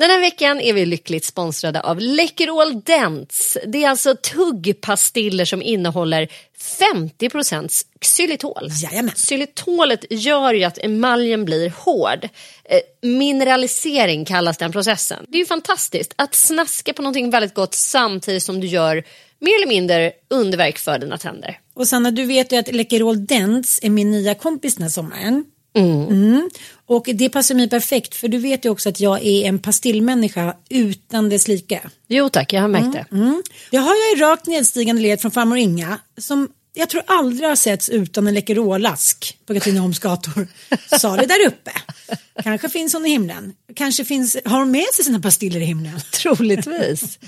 Den här veckan är vi lyckligt sponsrade av Läkerol Dents. Det är alltså tuggpastiller som innehåller 50 xylitol. Jajamän. Xylitolet gör ju att emaljen blir hård. Eh, mineralisering kallas den processen. Det är ju fantastiskt att snaska på någonting väldigt gott samtidigt som du gör mer eller mindre underverk för dina tänder. Och Sanna, du vet ju att Läkerol Dents är min nya kompis den här sommaren. Mm. Och det passar mig perfekt för du vet ju också att jag är en pastillmänniska utan dess like. Jo tack, jag har märkt det. Mm. Det har jag i rakt nedstigande led från farmor Inga som jag tror aldrig har setts utan en Läkerolask på Katrineholms gator. Sa det där uppe. Kanske finns hon i himlen. Kanske finns, har hon med sig sina pastiller i himlen? Troligtvis.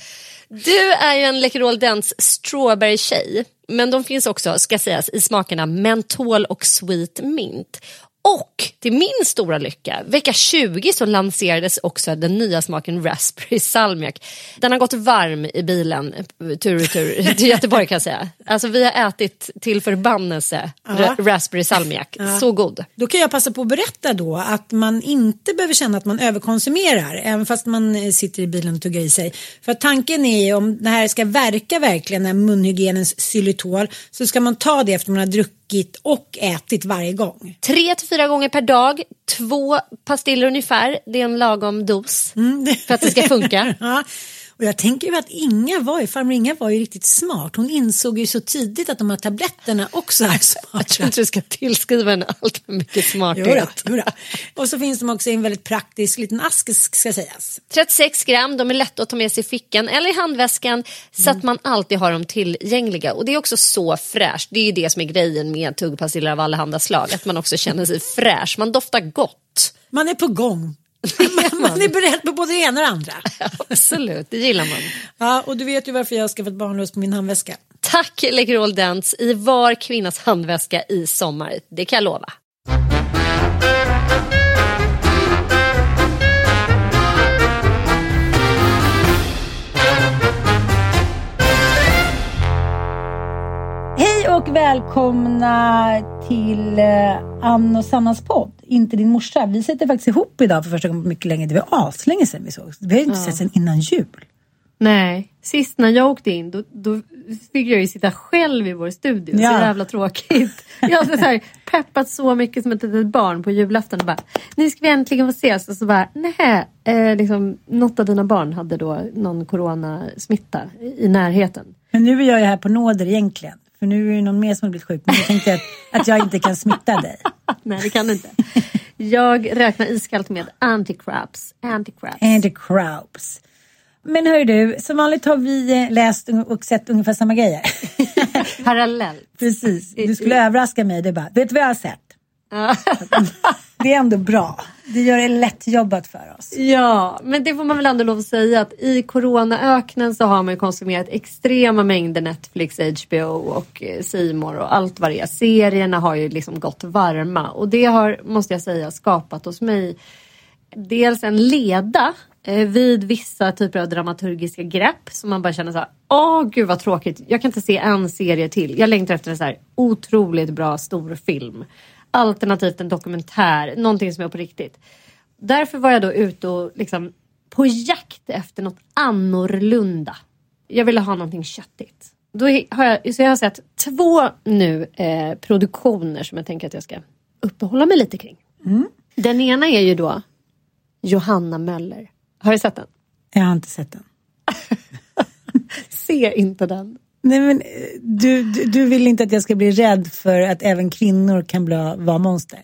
Du är ju en Läkerol Dents strawberry-tjej. Men de finns också, ska sägas, i smakerna mentol och sweet mint. Och till min stora lycka, vecka 20 så lanserades också den nya smaken raspberry salmiak. Den har gått varm i bilen tur och tur till Göteborg kan jag säga. Alltså vi har ätit till förbannelse ra- raspberry salmiak. Så god. Då kan jag passa på att berätta då att man inte behöver känna att man överkonsumerar även fast man eh, sitter i bilen och tuggar i sig. För tanken är ju om det här ska verka verkligen, den här munhygienens xylitol, så ska man ta det efter man har druckit och ätit varje gång. Tre till fyra gånger per dag, två pastiller ungefär. Det är en lagom dos för att det ska funka. Ja. Och jag tänker ju att Inga var ju, farmor Inga var ju riktigt smart. Hon insåg ju så tidigt att de här tabletterna också är Jag smarta. tror inte du ska tillskriva henne allt för mycket smarthet. jodå. Och så finns de också i en väldigt praktisk liten ask ska sägas. 36 gram, de är lätta att ta med sig i fickan eller i handväskan så Mm. att man alltid har dem tillgängliga. Och det är också så fräscht. Det är ju det som är grejen med tuggpastiller av allehanda slag. Att man också känner sig fräsch. Man doftar gott. Man är på gång. Man är beredd på både det ena och det andra. Absolut, det gillar man. Ja, och du vet ju varför jag har skaffat barnlös på min handväska. Tack Läkerol Dents i var kvinnas handväska i sommar. Det kan jag lova. Och välkomna till eh, Ann och Sannas podd. Inte din morsa. Vi sitter faktiskt ihop idag för första gången på mycket länge. Det var aslänge sedan vi såg. Vi har ju inte sett sedan innan jul. Nej, sist när jag åkte in då, då fick jag ju sitta själv i vår studio. Ja. Så jävla tråkigt. Jag har så här, peppat så mycket som ett litet barn på julafton och bara nu ska vi äntligen få ses och så bara nej. Eh, liksom, något av dina barn hade då någon coronasmitta i närheten. Men nu är jag ju här på nåder egentligen. För nu är det någon mer som har blivit sjuk. Men jag tänkte att, att jag inte kan smitta dig. Nej det kan du inte. Jag räknar iskallt med anti-craps. Anti-craps. And the crowds. Men hör du, som vanligt har vi eh, läst och sett ungefär samma grejer. Parallellt. Precis, du skulle överraska mig. Det bara, vet du vad jag har sett? Det är ändå bra. Det gör det lätt jobbat för oss. Ja, men det får man väl ändå lov att säga att i coronaöknen så har man ju konsumerat extrema mängder Netflix, HBO och eh, Simor C More och allt vad det är. Serierna har ju liksom gått varma och det har, måste jag säga, skapat hos mig dels en leda eh, vid vissa typer av dramaturgiska grepp som man bara känner så här, åh gud vad tråkigt, jag kan inte se en serie till. Jag längtar efter en så här otroligt bra stor film. Alternativt en dokumentär, någonting som är på riktigt. Därför var jag då ute och liksom på jakt efter något annorlunda. Jag ville ha någonting köttigt. Då har jag, så jag har sett två nu eh, produktioner som jag tänker att jag ska uppehålla mig lite kring. Den ena är ju då Johanna Möller. Har du sett den? Jag har inte sett den. Se inte den. Nej, men, eh, du, du, du vill inte att jag ska bli rädd för att även kvinnor kan bli, vara monster?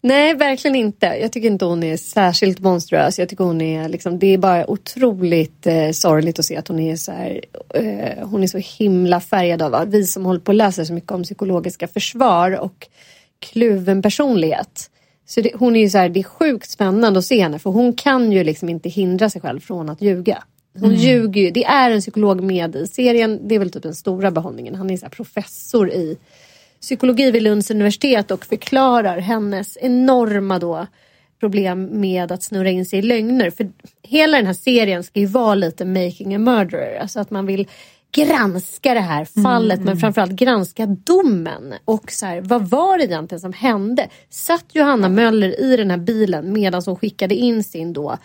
Nej, verkligen inte. Jag tycker inte hon är särskilt monstruös. Jag tycker hon är liksom, det är bara otroligt eh, sorgligt att se att hon är så här, eh, hon är så himla färgad av att vi som håller på och läser så mycket om psykologiska försvar och kluven personlighet. Så det, hon är ju så här, det är sjukt spännande att se henne för hon kan ju liksom inte hindra sig själv från att ljuga. Hon ljuger ju, det är en psykolog med i serien, det är väl typ den stora behållningen. Han är så professor i psykologi vid Lunds universitet och förklarar hennes enorma då problem med att snurra in sig i lögner. För hela den här serien ska ju vara lite making a murderer. Alltså att man vill granska det här fallet men framförallt granska domen. Och så här, vad var det egentligen som hände? Satt Johanna Möller i den här bilen medan hon skickade in sin då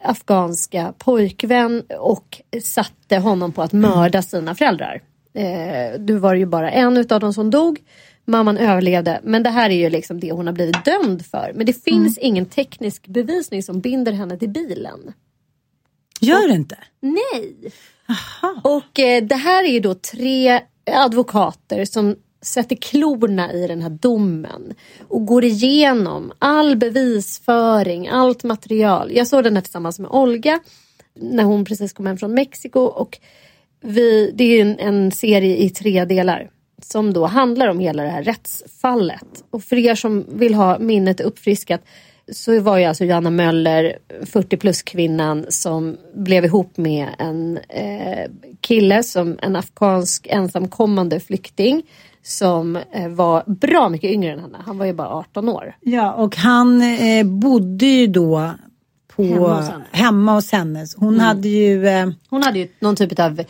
afghanska pojkvän och satte honom på att mörda sina föräldrar. Eh, du var ju bara en utav dem som dog. Mamman överlevde. Men det här är ju liksom det hon har blivit dömd för. Men det finns ingen teknisk bevisning som binder henne till bilen. Gör det inte? Nej. Och eh, det här är ju då tre advokater som sätter klorna i den här domen och går igenom all bevisföring, allt material. Jag såg den här tillsammans med Olga när hon precis kom hem från Mexiko och vi, det är en, en serie i tre delar som då handlar om hela det här rättsfallet. Och för er som vill ha minnet uppfriskat så var ju alltså Johanna Möller 40 plus kvinnan som blev ihop med en eh, kille som en afghansk ensamkommande flykting som eh, var bra mycket yngre än henne. Han var ju bara 18 år. Ja, och han eh, bodde ju då på, Hemma hos henne. hemma hos henne. Hon hade ju... Eh, Hon hade ju någon typ av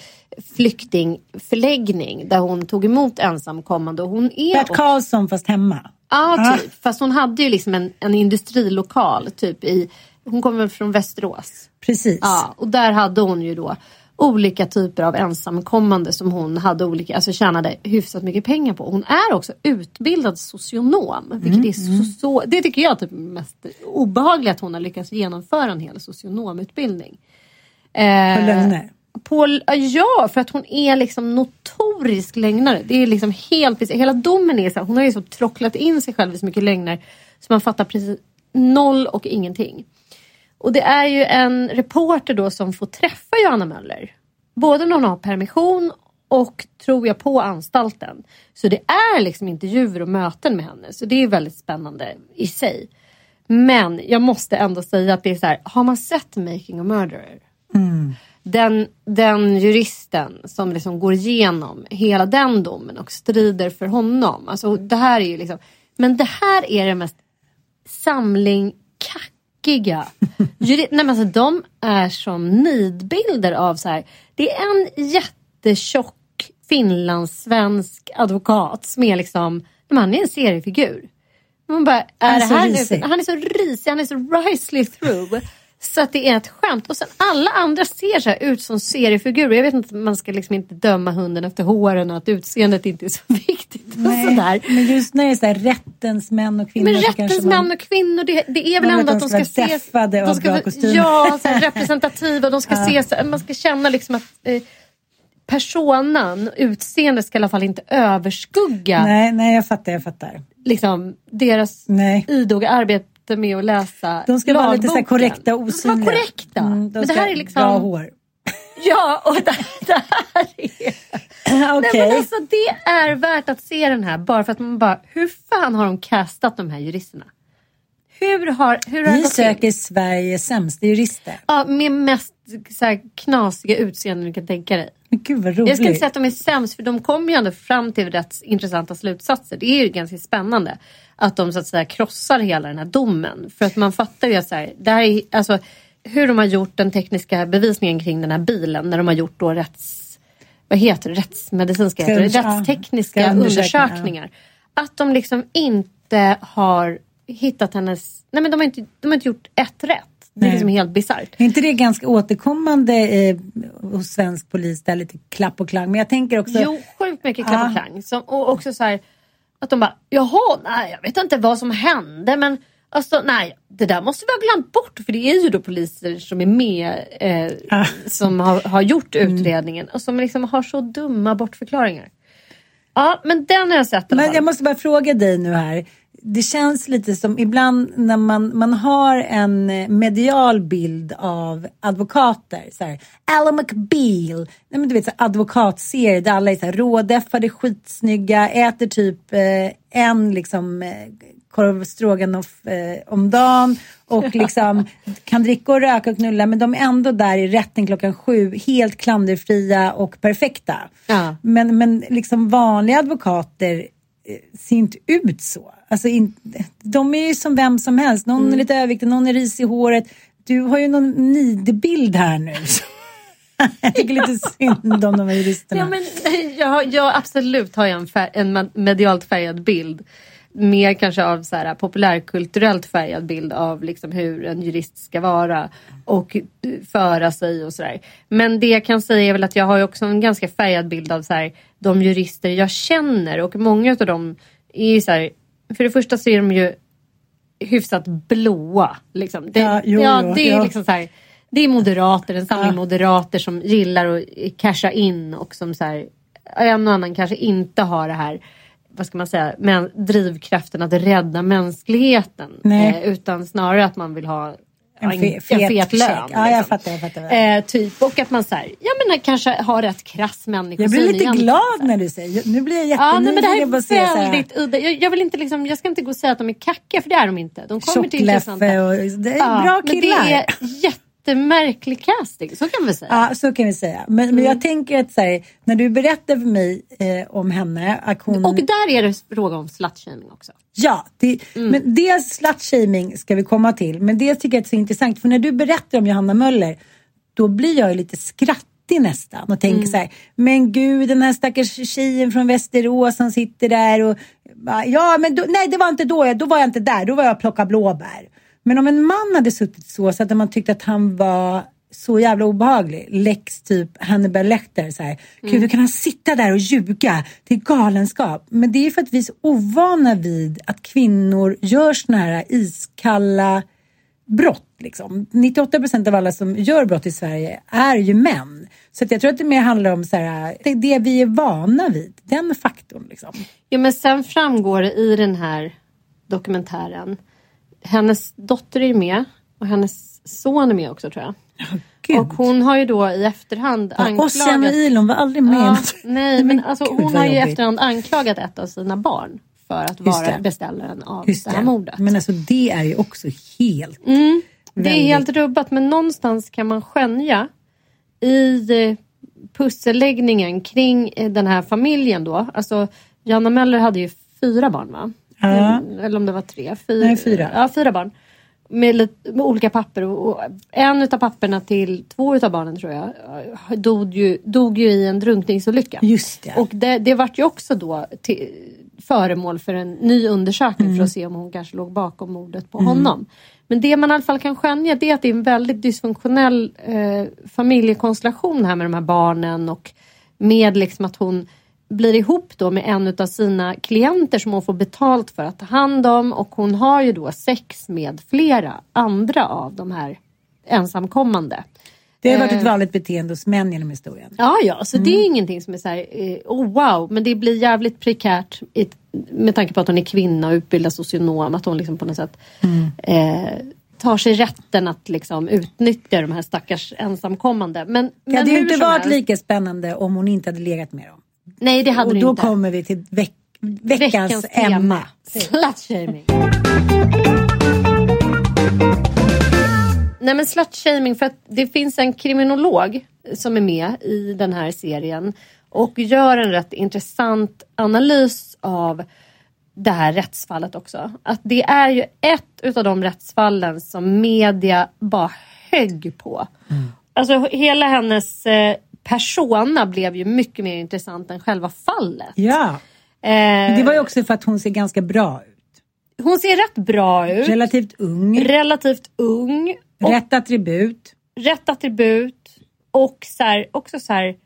flyktingförläggning där hon tog emot ensamkommande. Och hon är Bert Karlsson fast hemma. Ja, typ. Fast hon hade ju liksom en, en industrilokal typ i, hon kommer från Västerås. Precis. Ja, och där hade hon ju då olika typer av ensamkommande som hon hade olika, alltså tjänade hyfsat mycket pengar på. Hon är också utbildad socionom. Vilket är så, så, det tycker jag typ är mest obehagligt att hon har lyckats genomföra en hel socionomutbildning. Eh, På lögner. på, ja, för att hon är liksom notorisk lögnare. Det är liksom helt, hela domen är så här, hon har ju så trocklat in sig själv i så mycket lögner så man fattar precis noll och ingenting. Och det är ju en reporter då som får träffa Johanna Möller. Både när hon har permission och tror jag på anstalten. Så det är liksom intervjuer och möten med henne. Så det är väldigt spännande i sig. Men jag måste ändå säga att det är så här, har man sett Making a Murderer? Den, den juristen som liksom går igenom hela den domen och strider för honom. Alltså det här är ju liksom, men det här är det mest samling kackiga. Juri, nej men alltså, de är som nidbilder av så här. Det är en jättetjock finlandssvensk advokat som är liksom, han är en seriefigur. Man bara, är är det här nu? Han är så risig, han är så risely through. Så att det är ett skämt. Och sen alla andra ser så ut som seriefigurer. Jag vet inte, man ska liksom inte döma hunden efter håren och att utseendet inte är så viktigt. Och sådär. men just när det är så här, rättens män och kvinnor. Men så rättens man- män och kvinnor, det, det är väl ändå att de ska de ska vara och de ska, bra kostymer. Ja, så här, representativa. De ska ses, man ska känna liksom att eh, personan, utseendet ska i alla fall inte överskugga Nej, nej, jag fattar, jag fattar. liksom, deras Nej. idoga arbete med att läsa De ska vara lite så korrekta och De ska vara osynliga. korrekta. Mm, de Men det här är liksom... Bra hår. Ja, och det, det här är... Okej. Nej, men alltså, det är värt att se den här bara för att man bara, hur fan har de castat de här juristerna? Hur har, hur har Vi söker Sveriges sämsta jurister. Ja, med mest så här, knasiga utseenden du kan tänka dig. Men gud vad Jag ska inte roligt. säga att de är sämst för de kommer ju ändå fram till rätt intressanta slutsatser. Det är ju ganska spännande att de så att säga krossar hela den här domen. För att man fattar ju att så här, det här är, alltså, hur de har gjort den tekniska bevisningen kring den här bilen när de har gjort då rätts... Vad heter det? Rättsmedicinska? Heter det, ja, rättstekniska ska undersökningar. Att de liksom inte har hittat hennes... Nej men de har inte, de har inte gjort ett rätt. Det är liksom helt bisarrt. Är inte det ganska återkommande eh, hos svensk polis? Där lite klapp och klang. Men jag tänker också... Jo, sjukt mycket klapp och Ja. klang. Som, och också så här att de bara, jaha, nej jag vet inte vad som hände men alltså nej, det där måste vi ha glömt bort för det är ju då poliser som är med eh, Ah. som har, har gjort Mm. utredningen och som liksom har så dumma bortförklaringar. Ja, men den har jag sett Men jag måste bara fråga dig nu här. Det känns lite som ibland när man, man har en eh, medial bild av advokater. Så här, Alan McBeal. Nej, men du vet, så advokatserier där alla är så här, rådeffade, skitsnygga, äter typ eh, en liksom eh, korv stroganoff eh, om dagen och liksom kan dricka och röka och knulla men de är ändå där i rätten klockan sju helt klanderfria och perfekta. Ja. Men, men liksom vanliga advokater eh, ser inte ut så. Alltså in, de är ju som vem som helst. Någon Mm. är lite överviktig, någon är ris i håret. Du har ju någon nidbild här nu. jag tycker lite synd om de här juristerna. Ja, men, jag, jag absolut har jag en, fär, en medialt färgad bild. Mer kanske av så här, populärkulturellt färgad bild av liksom hur en jurist ska vara och föra sig och sådär. Men det jag kan säga är väl att jag har också en ganska färgad bild av så här, de jurister jag känner och många av dem är så här, för det första så är de ju hyfsat blåa. Liksom. Det, Ja, jo, ja, jo, det är ja. liksom så här, det är moderater, en samling Ja. moderater som gillar att casha in och som så här, en och annan kanske inte har det här vad ska man säga, men drivkraften att rädda mänskligheten. Eh, utan snarare att man vill ha En fe- en fet lön. Ja, jag liksom. fattar, jag fattar. Eh, typ, och att man så här, jag menar, kanske har rätt krass människosyn. jag blir lite egentligen, glad när du säger Nu blir jag Ja, nej, men det här jättenyfiken är här, väldigt udda. Jag, jag, vill inte liksom, jag ska inte gå och säga att de är kackiga för det är de inte. De kommer till intressanta. tjockleffe och det är Ja, bra men killar. det är jättemärklig casting, så kan vi säga. Ja, så kan vi säga. Men, men Mm. jag tänker att så här, när du berättar för mig eh, om henne, att hon... Och där är det fråga om slutshaming också. Ja, det, Mm. men dels slutshaming ska vi komma till. Men dels tycker jag det är så intressant. För när du berättar om Johanna Möller, då blir jag lite skrattig nästan. Och tänker Mm. så här, men gud den här stackars tjejen från Västerås som sitter där och... Ja, men då, nej det var inte då, jag, då var jag inte där, då var jag och plockade blåbär. Men om en man hade suttit så, så att man tyckte att han var så jävla obehaglig. Lex typ Hannibal Lecter. Så här. Gud, hur kan han sitta där och ljuga? Det är galenskap. Men det är för att vi är så ovana vid att kvinnor gör såna här iskalla brott. Liksom. 98 procent av alla som gör brott i Sverige är ju män. Så att jag tror att det mer handlar om så här, det, det vi är vana vid. Den faktorn. Liksom. Ja, men sen framgår det i den här dokumentären. Hennes dotter är med och hennes son är med också tror jag. Gud. Och hon har ju då i efterhand Ja, Ossian och anklagat... Ilon var aldrig med. Ja, nej, men alltså, gud, hon har ju i efterhand anklagat ett av sina barn för att vara beställaren av Just det här mordet. Men alltså det är ju också helt... Det är helt rubbat men någonstans kan man skönja i eh, pusselläggningen kring eh, den här familjen då. Alltså Janna Möller hade ju fyra barn va? Ja. Eller, eller om det var tre. Fyra, Nej, fyra. Ja, fyra barn. Med, lite, med olika papper. Och, och en utav papperna till två utav barnen tror jag eh, dog ju, dog ju i en drunkningsolycka. Just det. Och det, det vart ju också då till, föremål för en ny undersökning för att se om hon kanske låg bakom mordet på honom. Men det man i alla fall kan skönja det är att det är en väldigt dysfunktionell eh, familjekonstellation här med de här barnen och med liksom att hon blir ihop då med en av sina klienter som hon får betalt för att ta hand om och hon har ju då sex med flera andra av de här ensamkommande. Det har varit ett Eh. vanligt beteende hos män genom historien. Ja, ja, så det är ingenting som är så här, eh, oh wow, men det blir jävligt prekärt med tanke på att hon är kvinna och utbildad socionom, att hon liksom på något sätt eh, tar sig rätten att liksom utnyttja de här stackars ensamkommande. Men, Det men hade ju inte varit lika spännande om hon inte hade legat med dem. Nej, det hade Och det då inte. kommer vi till veck veckans, ämne. Slutshaming. Nej men slutshaming för att det finns en kriminolog som är med i den här serien och gör en rätt intressant analys av det här rättsfallet också. Att det är ju ett utav de rättsfallen som media bara högg på. Alltså hela hennes eh, persona blev ju mycket mer intressant än själva fallet. Ja, Eh, det var ju också för att hon ser ganska bra ut. hon ser rätt bra ut. Relativt ung. relativt ung. Rätt attribut. rätt attribut. Och så här, också så här,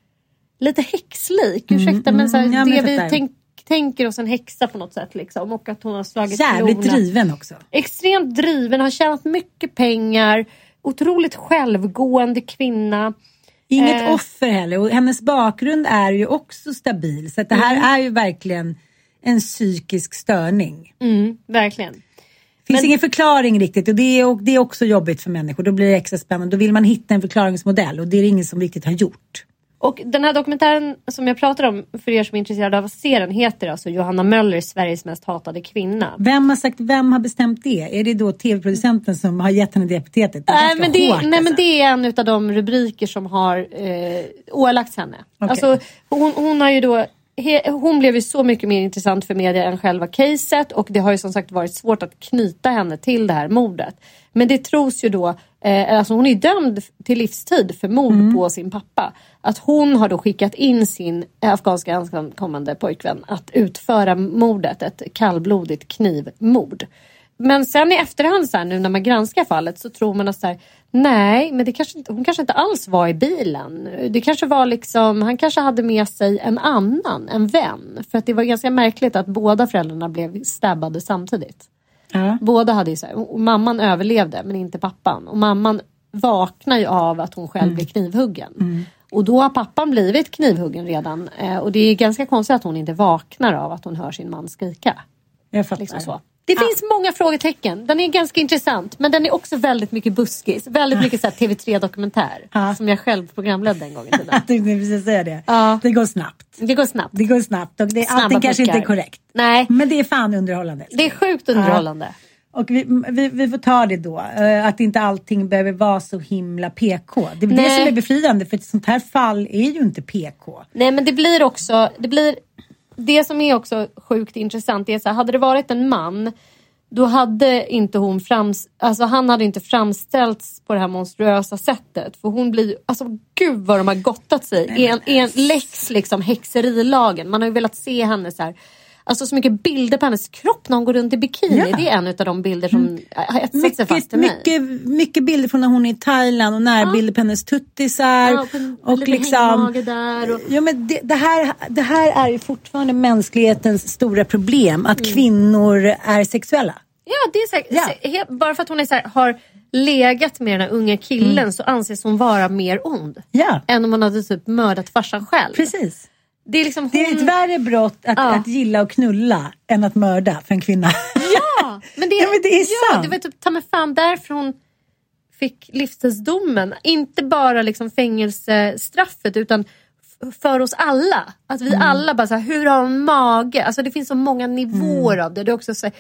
lite häxlik. Ursäkta men så här, mm, ja, det vi tänk, tänker oss en häxa på något sätt. Liksom. Och att hon har slagit Jävligt klorna. driven också. Extremt driven, har tjänat mycket pengar. Otroligt självgående kvinna. Inget Eh. offer heller och hennes bakgrund är ju också stabil så det här Mm. är ju verkligen en psykisk störning. Mm, verkligen. finns Men- ingen förklaring riktigt och det, är, och det är också jobbigt för människor. Då blir det extra spännande. Då vill man hitta en förklaringsmodell och det är det ingen som riktigt har gjort. Och den här dokumentären som jag pratar om, för er som är intresserade av att se den, heter alltså Johanna Möller, Sveriges mest hatade kvinna. Vem har sagt, vem har bestämt det? Är det då tv-producenten som har gett henne det epitetet? Det Nej men, det, hårt, nej men alltså. det är en av de rubriker som har eh, ålagts henne. Okej. Alltså, hon, hon har ju då hon blev ju så mycket mer intressant för media än själva caset och det har ju som sagt varit svårt att knyta henne till det här mordet. Men det tros ju då, eh, alltså hon är dömd till livstid för mord Mm. på sin pappa. Att hon har då skickat in sin afghanska ensamkommande pojkvän att utföra mordet, ett kallblodigt knivmord. Men sen i efterhand så här, nu när man granskar fallet så tror man att så här, nej, men det kanske inte, hon kanske inte alls var i bilen. Det kanske var liksom, han kanske hade med sig en annan, en vän. För att det var ganska märkligt att båda föräldrarna blev stabbade samtidigt. Ja. Båda hade ju så här, mamman överlevde men inte pappan. Och mamman vaknar ju av att hon själv blir knivhuggen. Och då har pappan blivit knivhuggen redan. Eh, och det är ganska konstigt att hon inte vaknar av att hon hör sin man skrika. Jag fattar. Liksom så. Det finns många frågetecken. Den är ganska intressant men den är också väldigt mycket buskis. Väldigt mycket så här TV3 Dokumentär. Ja. Som jag själv programledde en gång i tiden. Jag tänkte precis säga det. Det går snabbt. Det går snabbt. Det går snabbt och det, allting kanske inte är korrekt. Nej, Men det är fan underhållande. det är sjukt underhållande. Och vi, vi, vi får ta det då, eh, att inte allting behöver vara så himla PK. Det är det Nej. som är befriande för ett sånt här fall är ju inte PK. Nej men det blir också, det blir, det som är också sjukt intressant är så här, hade det varit en man då hade inte hon frams, alltså han hade inte framställts på det här monstruösa sättet. För hon blir, alltså gud vad de har gottat sig i en, en läx liksom häxerilagen. Man har ju velat se henne så här. Alltså så mycket bilder på hennes kropp när hon går runt i bikini. Ja. Det är en av de bilder som har etsat sig fast i mig. mycket, mycket bilder från när hon är i Thailand och närbilder på hennes tuttisar. Ja, och lite liksom, där. Och, Ja, men det, det, här, det här är ju fortfarande mänsklighetens stora problem, att Mm. kvinnor är sexuella. Ja, det är så här, Ja. bara för att hon är så här, har legat med den här unga killen så anses hon vara mer ond. Ja, Än om hon hade typ mördat farsan själv. precis. Det är liksom hon... Det är ett värre brott att, Ja. att gilla och knulla än att mörda för en kvinna. Ja, men det, Ja, men det är ja, sant. det var typ ta mig fan därför hon fick livstidsdomen. Inte bara liksom fängelsestraffet utan för oss alla. Att vi Mm. alla bara så här, hur har hon mage? Alltså det finns så många nivåer Mm. av det. Det, är också så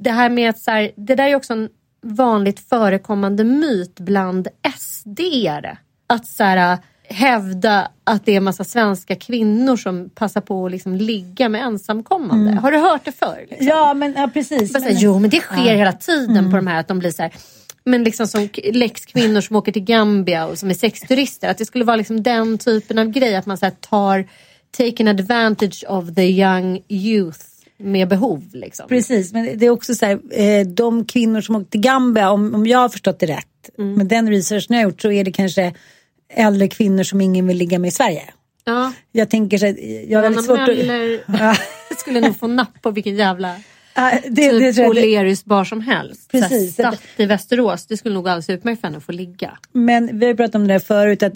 det här med att så här, det där är också en vanligt förekommande myt bland SD-are. Att så här, hävda att det är massa svenska kvinnor som passar på att liksom ligga med ensamkommande. Har du hört det förr? Liksom? Mm. Ja, men ja, precis. Men- här, jo men det sker hela tiden Mm. på de här att de blir så här men liksom som läx-kvinnor som åker till Gambia och som är sexturister. Att det skulle vara liksom den typen av grej. Att man så tar taken advantage of the young youth med behov. Liksom. Precis, men det är också så här, eh, de kvinnor som åkte till Gambia, om, om jag har förstått det rätt, Mm. med den researchen jag har gjort så är det kanske äldre kvinnor som ingen vill ligga med i Sverige. Ja. Jag tänker så här, jag har väldigt svårt att... Skulle nog få napp på vilken jävla Ja, det, typ bar som helst. Precis. Stadt i Västerås. Det skulle nog alldeles utmärkt för henne att få ligga. Men vi har pratat om det där förut att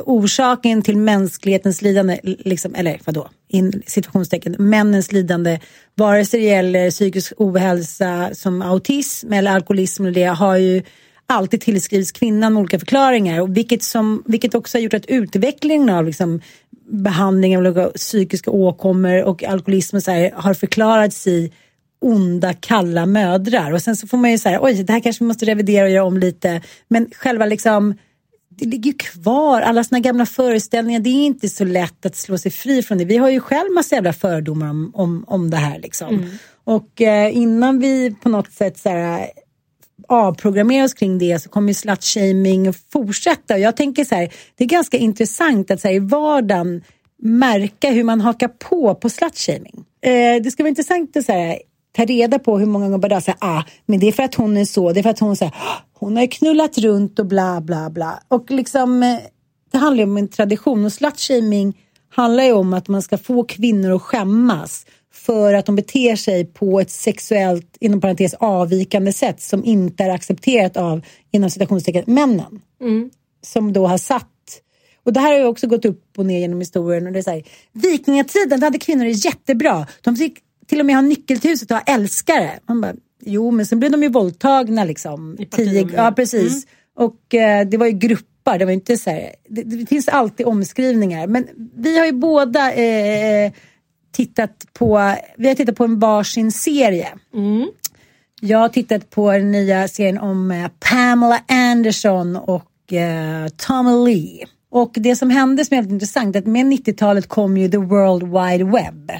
orsaken till mänsklighetens lidande, liksom, eller vadå, in situationstecken, männens lidande, vare sig det gäller psykisk ohälsa som autism eller alkoholism eller det, har ju alltid tillskrivs kvinnan med olika förklaringar. Och vilket, som, vilket också har gjort att utvecklingen av liksom, behandling av olika psykiska åkommor och alkoholism och så här, har förklarats i onda, kalla mödrar. Och sen så får man ju säga, oj, det här kanske vi måste revidera och göra om lite. Men själva liksom, det ligger ju kvar, alla såna gamla föreställningar. Det är inte så lätt att slå sig fri från det. Vi har ju själv massa jävla fördomar om, om, om det här liksom. Och eh, innan vi på något sätt så här, avprogrammera oss kring det så kommer ju slutshaming att fortsätta. Och jag tänker så här, det är ganska intressant att så här, i vardagen märka hur man hakar på på slutshaming. Eh, det ska vara intressant att så här, ta reda på hur många gånger bara säger ah, men det är för att hon är så, det är för att hon säger ah, hon har knullat runt och bla bla bla. Och liksom, eh, det handlar ju om en tradition och slutshaming handlar ju om att man ska få kvinnor att skämmas för att de beter sig på ett sexuellt, inom parentes, avvikande sätt som inte är accepterat av, inom citationstecken, männen. Som då har satt och det här har ju också gått upp och ner genom historien. Och det är så här, vikingatiden, då hade kvinnor det jättebra. De fick till och med ha nyckel till huset och ha älskare. Man bara, jo, men sen blev de ju våldtagna liksom. Tio, ja, precis. Och eh, det var ju grupper. Det var inte så här, det, det finns alltid omskrivningar. Men vi har ju båda eh, tittat på, vi har tittat på en varsin serie. Jag har tittat på den nya serien om eh, Pamela Anderson och eh, Tommy Lee. Och det som hände som är väldigt intressant är att med 90-talet kom ju the world wide web.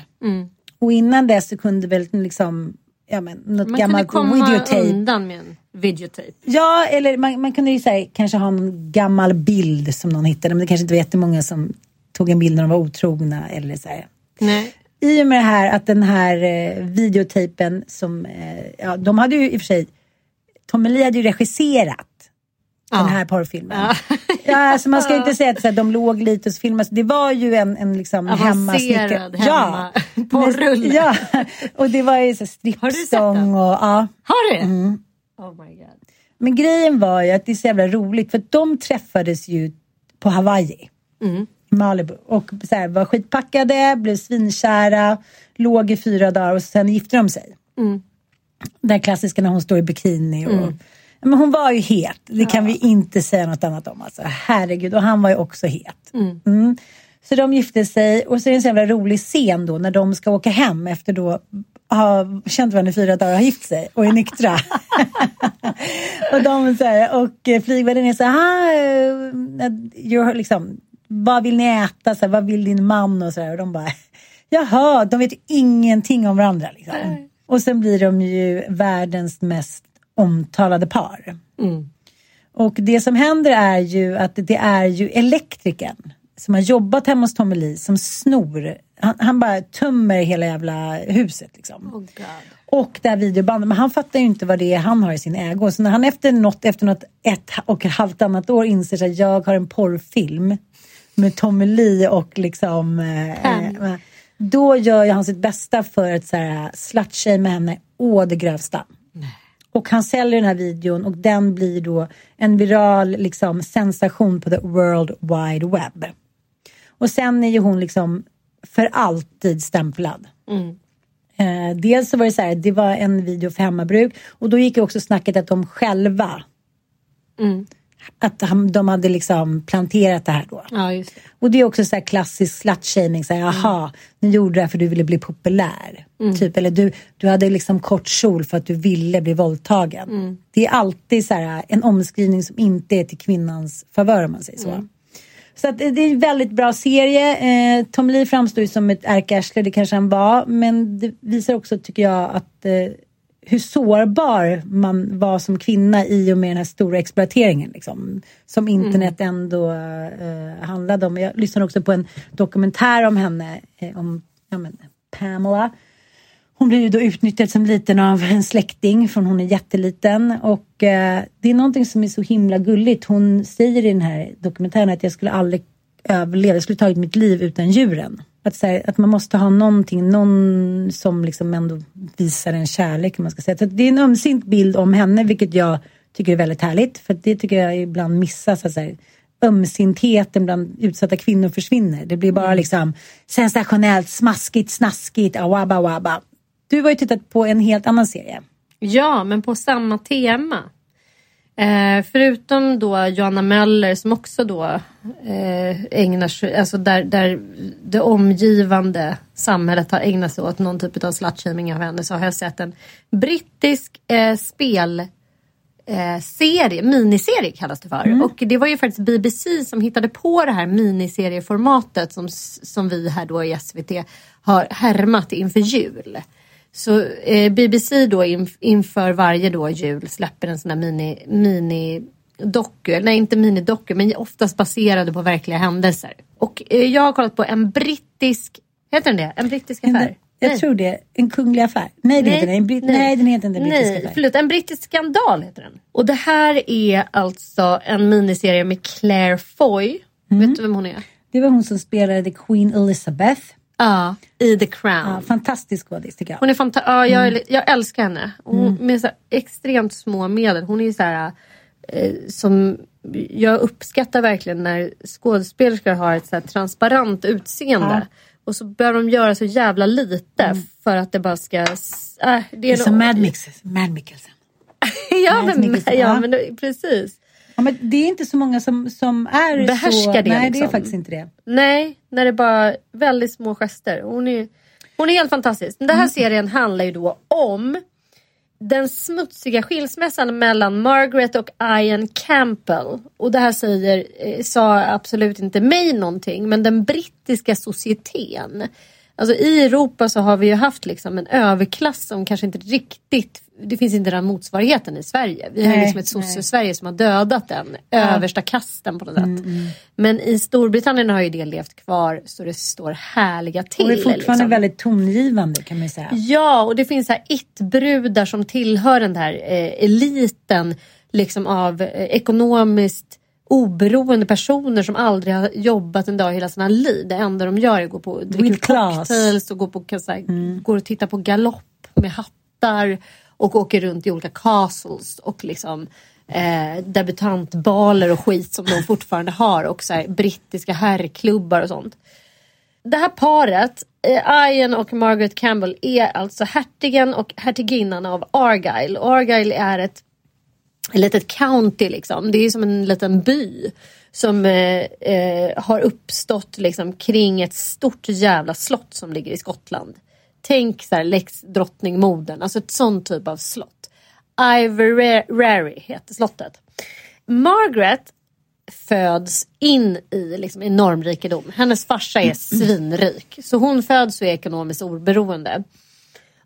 Och innan dess så kunde väl liksom, ja men något Man kunde gammalt komma videotape. undan med en videotape. Ja, eller man, man kunde ju säga, kanske ha en gammal bild som någon hittade. Men det kanske inte var jättemånga som tog en bild när de var otrogna. Eller så här. Nej. I och med det här att den här eh, videotejpen som, eh, ja de hade ju i och för sig, Tommy Lee hade ju regisserat den här porrfilmen. Ja. Ja, alltså man ska ju inte säga att så här, de låg lite och så filmades. Det var ju en, en liksom Avancerad hemma. hemma- porrrulle. Ja, och det var ju så den? och ja. Har du? Mm. Oh my god. Men grejen var ju att det är så jävla roligt för de träffades ju på Hawaii. I Malibu. Och så här, var skitpackade, blev svinkära, låg i fyra dagar och sen gifte de sig. Den här klassiska när hon står i bikini. Och, Men hon var ju het, det kan vi inte säga något annat om. Alltså. Herregud, och han var ju också het. Mm. Så de gifte sig och så är det en så jävla rolig scen då när de ska åka hem efter då ha känt varandra i fyra dagar och har gift sig och är nyktra. och de så här, och eh, flygvärdinnan är så här, "Ah, liksom, vad vill ni äta, så här, vad vill din man och så här. Och de bara, jaha, de vet ingenting om varandra. Liksom. Och sen blir de ju världens mest omtalade par. Och det som händer är ju att det är ju elektrikern som har jobbat hemma hos Tommy Lee som snor. Han, han bara tömmer hela jävla huset liksom. Oh. Och det här videobandet, men han fattar ju inte vad det är han har i sin ägo. Så när han efter något, efter något ett och ett halvt annat år inser att jag har en porrfilm med Tommy Lee och liksom eh, eh, då gör ju han sitt bästa för att slutshamea henne å det grövsta. Och han säljer den här videon och den blir då en viral liksom, sensation på the world wide web. Och sen är ju hon liksom för alltid stämplad. Eh, dels så var det så här, det var en video för hemmabruk och då gick ju också snacket att de själva att han, de hade liksom planterat det här då. Ja, just. Och det är också så här klassisk slutshaming. Så här, Jaha, ni gjorde det här för du ville bli populär. Typ, eller du, du hade liksom kort kjol för att du ville bli våldtagen. Det är alltid så här, en omskrivning som inte är till kvinnans favör om man säger så. Så att det det är en väldigt bra serie. Eh, Tom Lee framstår ju som ett ärkearsle, det kanske han var. Men det visar också, tycker jag, att eh, hur sårbar man var som kvinna i och med den här stora exploateringen. Liksom, som internet ändå eh, handlade om. Jag lyssnade också på en dokumentär om henne, eh, om ja, men, Pamela. Hon blev ju då utnyttjad som liten av en släkting från hon är jätteliten. Och eh, det är någonting som är så himla gulligt. Hon säger i den här dokumentären att jag skulle aldrig överleva, jag skulle tagit mitt liv utan djuren. Att, så här, att man måste ha någonting, någon som liksom ändå visar en kärlek. Man ska säga. Så det är en ömsint bild om henne, vilket jag tycker är väldigt härligt. För det tycker jag ibland missas. Att så här, ömsintheten bland utsatta kvinnor försvinner. Det blir bara liksom sensationellt, smaskigt, snaskigt, awabba wabba. Du har ju tittat på en helt annan serie. Ja, men på samma tema. Eh, förutom då Joanna Möller som också då eh, ägnar sig, alltså där, där det omgivande samhället har ägnat sig åt någon typ av slutshaming av henne så har jag sett en brittisk eh, spel eh, serie, miniserie kallas det för. Och det var ju faktiskt BBC som hittade på det här miniserieformatet som, som vi här då i SVT har härmat inför jul. Så eh, BBC då inf- inför varje då jul släpper en sån här mini, mini doku, nej inte minidoku men oftast baserade på verkliga händelser. Och eh, jag har kollat på en brittisk, heter den det? En brittisk affär? Jag Nej. tror det. En kunglig affär. Nej, det heter den. En britt- nej. den heter inte en brittisk Nej, affär. förlåt. En brittisk skandal heter den. Och det här är alltså en miniserie med Claire Foy. Mm. Vet du vem hon är? Det var hon som spelade Queen Elizabeth. Ja, i The Crown. Ja, fantastisk skådis tycker jag. Hon är fantastisk. Ja, jag, Mm. jag älskar henne. Hon, Med så extremt små medel. Hon är så här eh, som jag uppskattar verkligen när skådespelerskor har ett så transparent utseende. Och så börjar de göra så jävla lite för att det bara ska... Äh, det Mm. Är som Mad Mikkelsen. ja, men, ja, ja. men precis. Ja, men det är inte så många som, som är Behärskar så... det, Nej, det är liksom. faktiskt inte det. Nej, när det är bara väldigt små gester. Hon är, hon är helt fantastisk. Den här serien handlar ju då om den smutsiga skilsmässan mellan Margaret och Ian Campbell. Och det här säger, eh, sa absolut inte mig någonting, men den brittiska societeten. Alltså i Europa så har vi ju haft liksom en överklass som kanske inte riktigt, det finns inte den motsvarigheten i Sverige. Vi har Nej, liksom ett sosse-Sverige som har dödat den översta kasten på något sätt. Mm, Men i Storbritannien har ju det levt kvar så det står härliga till. Och är fortfarande liksom. väldigt tongivande kan man säga. Ja, och det finns här it-brudar som tillhör den här eh, eliten liksom av eh, ekonomiskt oberoende personer som aldrig har jobbat en dag i hela sina liv. Det enda de gör är att gå på dricker cocktails och gå på, så här, går och tittar på galopp med hattar och åker runt i olika castles och liksom eh, debutantbaler och skit som de fortfarande har och så här, brittiska herrklubbar och sånt. Det här paret, eh, Ian och Margaret Campbell, är alltså hertigen och hertiginnan av Argyle. Argyle är ett litet county liksom. Det är som en liten by som eh, eh, har uppstått liksom kring ett stort jävla slott som ligger i Skottland. Tänk så här Lex drottningmodern, alltså ett sånt typ av slott. Iverary heter slottet. Margaret föds in i liksom enorm rikedom. Hennes farsa är svinrik. Så hon föds och är ekonomiskt oberoende.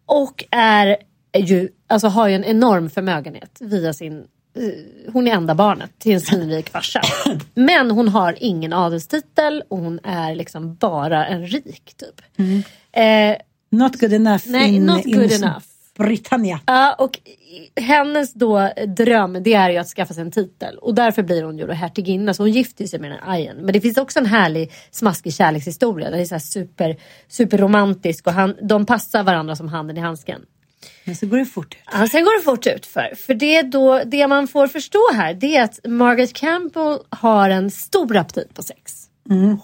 Och är ju, alltså har ju en enorm förmögenhet via sin eh, hon är enda barnet till en svinrik farsa. Men hon har ingen adelstitel och hon är liksom bara en rik typ. Eh, Not good enough Nej, in, not good in enough. Britannia. Ja, och hennes då dröm det är ju att skaffa sig en titel och därför blir hon ju då hertiginna så hon gifter sig med den här Ian. Men det finns också en härlig smaskig kärlekshistoria. Den är så super, superromantisk och han, de passar varandra som handen i handsken. Men så går det fort ut. Ja, sen går det fort ut för. För det, då, det man får förstå här det är att Margaret Campbell har en stor aptit på sex.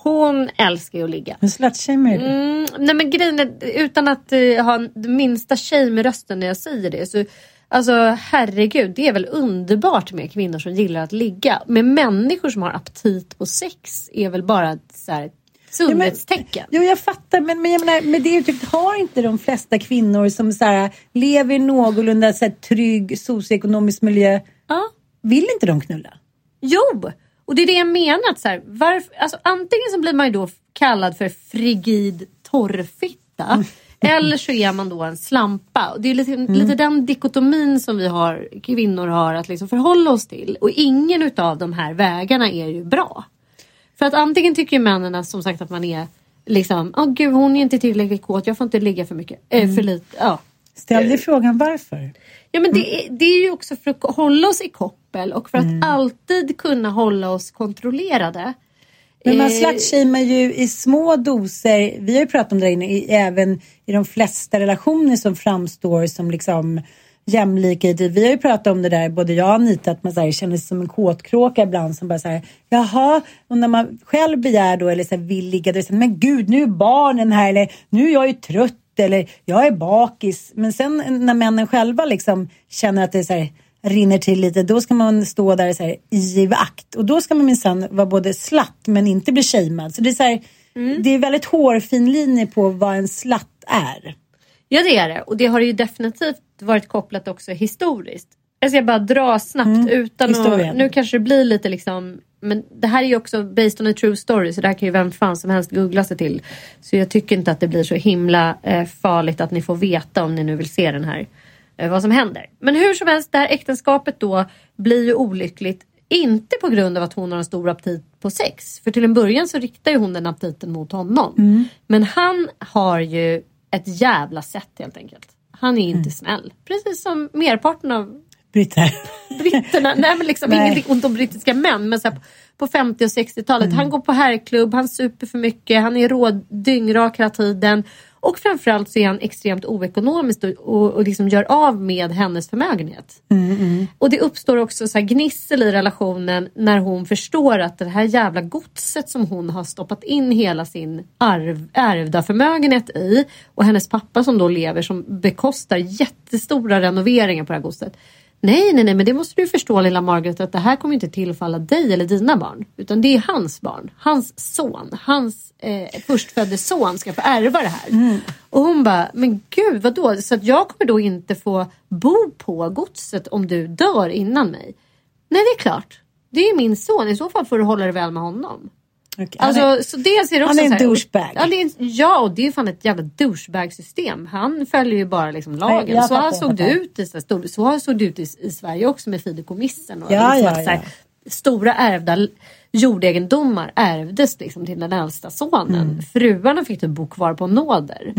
Hon älskar ju att ligga. Men slutshamer du? Mm, nej men grejen är, utan att eh, ha den minsta shame i rösten när jag säger det. Så, alltså herregud, det är väl underbart med kvinnor som gillar att ligga. Men människor som har aptit på sex är väl bara så här, sundhetstecken. Jo, jag fattar. Men, men jag menar, med det uttrycket har inte de flesta kvinnor som så här, lever i någorlunda så här, trygg socioekonomisk miljö, Ja. vill inte de knulla? Jo, och det är det jag menar. Att så här, varför, alltså, antingen så blir man ju då kallad för frigid torrfitta. Eller så är man då en slampa. Det är lite, lite den dikotomin som vi har, kvinnor har att liksom förhålla oss till. Och ingen utav de här vägarna är ju bra. För att antingen tycker ju männen som sagt att man är liksom, åh gud hon är inte tillräckligt kåt, jag får inte ligga för mycket, eh, för lite. Ja. Ställ dig frågan varför. Ja men det, är, det är ju också för att hålla oss i koppel och för att Mm. alltid kunna hålla oss kontrollerade. Men man Eh, slutshamear ju i små doser. Vi har ju pratat om det inne, i, även i de flesta relationer som framstår som liksom jämlika. i det. Vi har ju pratat om det där, både jag och Anita, att man så här, känner sig som en kåtkråka ibland som bara så här, jaha, och när man själv begär då eller så här, vill ligga, då är det så här, men gud nu är barnen här eller nu är jag ju trött eller jag är bakis. Men sen när männen själva liksom känner att det är så här, rinner till lite, då ska man stå där så här, i akt. Och då ska man minsann vara både slatt men inte bli shamead. Så det är så här, Mm. det är väldigt hårfin linje på vad en slatt är. Ja det är det och det har ju definitivt varit kopplat också historiskt. Jag ska bara dra snabbt utan att, Mm. Historien. nu kanske det blir lite liksom men det här är ju också based on a true story så det här kan ju vem fan som helst googla sig till. Så jag tycker inte att det blir så himla eh, farligt att ni får veta om ni nu vill se den här eh, vad som händer. Men hur som helst det här äktenskapet då blir ju olyckligt inte på grund av att hon har en stor aptit på sex. För till en början så riktar ju hon den aptiten mot honom. Men han har ju ett jävla sätt helt enkelt. Han är inte Mm. snäll. Precis som merparten av Britter. britterna. Nej men liksom Nej. ingenting ont om brittiska män. Men så här, på 50 och 60-talet. Mm. Han går på herrklubb, han super för mycket, han är råd, dyngrak hela tiden. Och framförallt så är han extremt oekonomisk och, och, och liksom gör av med hennes förmögenhet. Mm, Och det uppstår också så här gnissel i relationen när hon förstår att det här jävla godset som hon har stoppat in hela sin arv, ärvda förmögenhet i och hennes pappa som då lever som bekostar jättestora renoveringar på det här godset. Nej, nej, nej, men det måste du förstå lilla Margaret att det här kommer inte tillfalla dig eller dina barn. Utan det är hans barn, hans son, hans eh, förstfödde son ska få ärva det här. Och hon bara, men gud vadå? Så att jag kommer då inte få bo på godset om du dör innan mig? Nej, det är klart. Det är min son, i så fall får du hålla dig väl med honom. Okej, Alltså, är- så dels är det också han är en här- douchebag. Ja, det är, ja, och det är fan ett jävla douchebag-system. Han följer ju bara liksom lagen. Nej, så här såg det ut i, så så såg det ut i, i Sverige också med fideikommissen. Och Ja, liksom ja, att, så här, ja. Stora ärvda jordegendomar ärvdes liksom till den äldsta sonen. Mm. Fruarna fick typ bo kvar på nåder.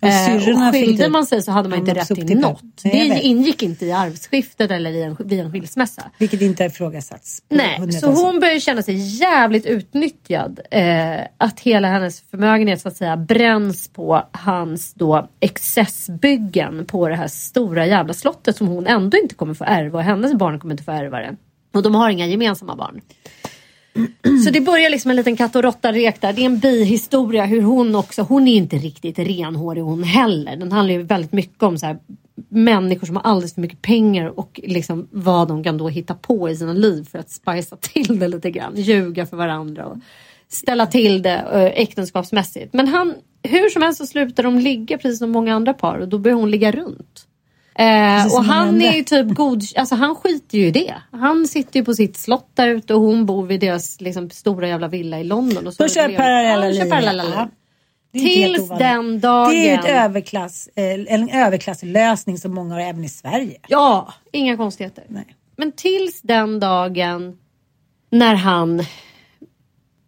Och Eh, och skilde typ man sig så hade man inte rätt till något. Nej, Det ingick inte i arvsskiftet eller i en, vid en skilsmässa. Vilket inte ifrågasatts. Nej, så hon börjar känna sig jävligt utnyttjad. Eh, att hela hennes förmögenhet så att säga bränns på hans då excessbyggen på det här stora jävla slottet som hon ändå inte kommer få ärva och hennes barn kommer inte få ärva det. Och de har inga gemensamma barn. Så det börjar liksom en liten katt och råtta-rek där. Det är en bihistoria hur hon också, hon är inte riktigt renhårig hon heller. Den handlar ju väldigt mycket om så här, människor som har alldeles för mycket pengar och liksom vad de kan då hitta på i sina liv för att spicea till det lite grann. Ljuga för varandra och ställa till det eh, äktenskapsmässigt. Men han, hur som helst så slutar de ligga precis som många andra par och då börjar hon ligga runt. Eh, och han är ju typ god, alltså han skiter ju i det. Han sitter ju på sitt slott där ute och hon bor vid deras liksom, stora jävla villa i London. Och så De kör parallella liv. Ja. Tills den dagen. Det är ju ett överklass, eh, en överklasslösning som många har även i Sverige. Ja, inga konstigheter. Nej. Men tills den dagen när han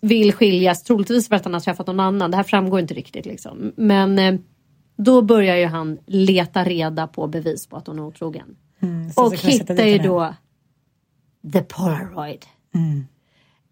vill skiljas, troligtvis för att han har träffat någon annan. Det här framgår inte riktigt. Liksom. Men eh, då börjar ju han leta reda på bevis på att hon är otrogen. Mm, och hittar ju då The Polaroid. Mm.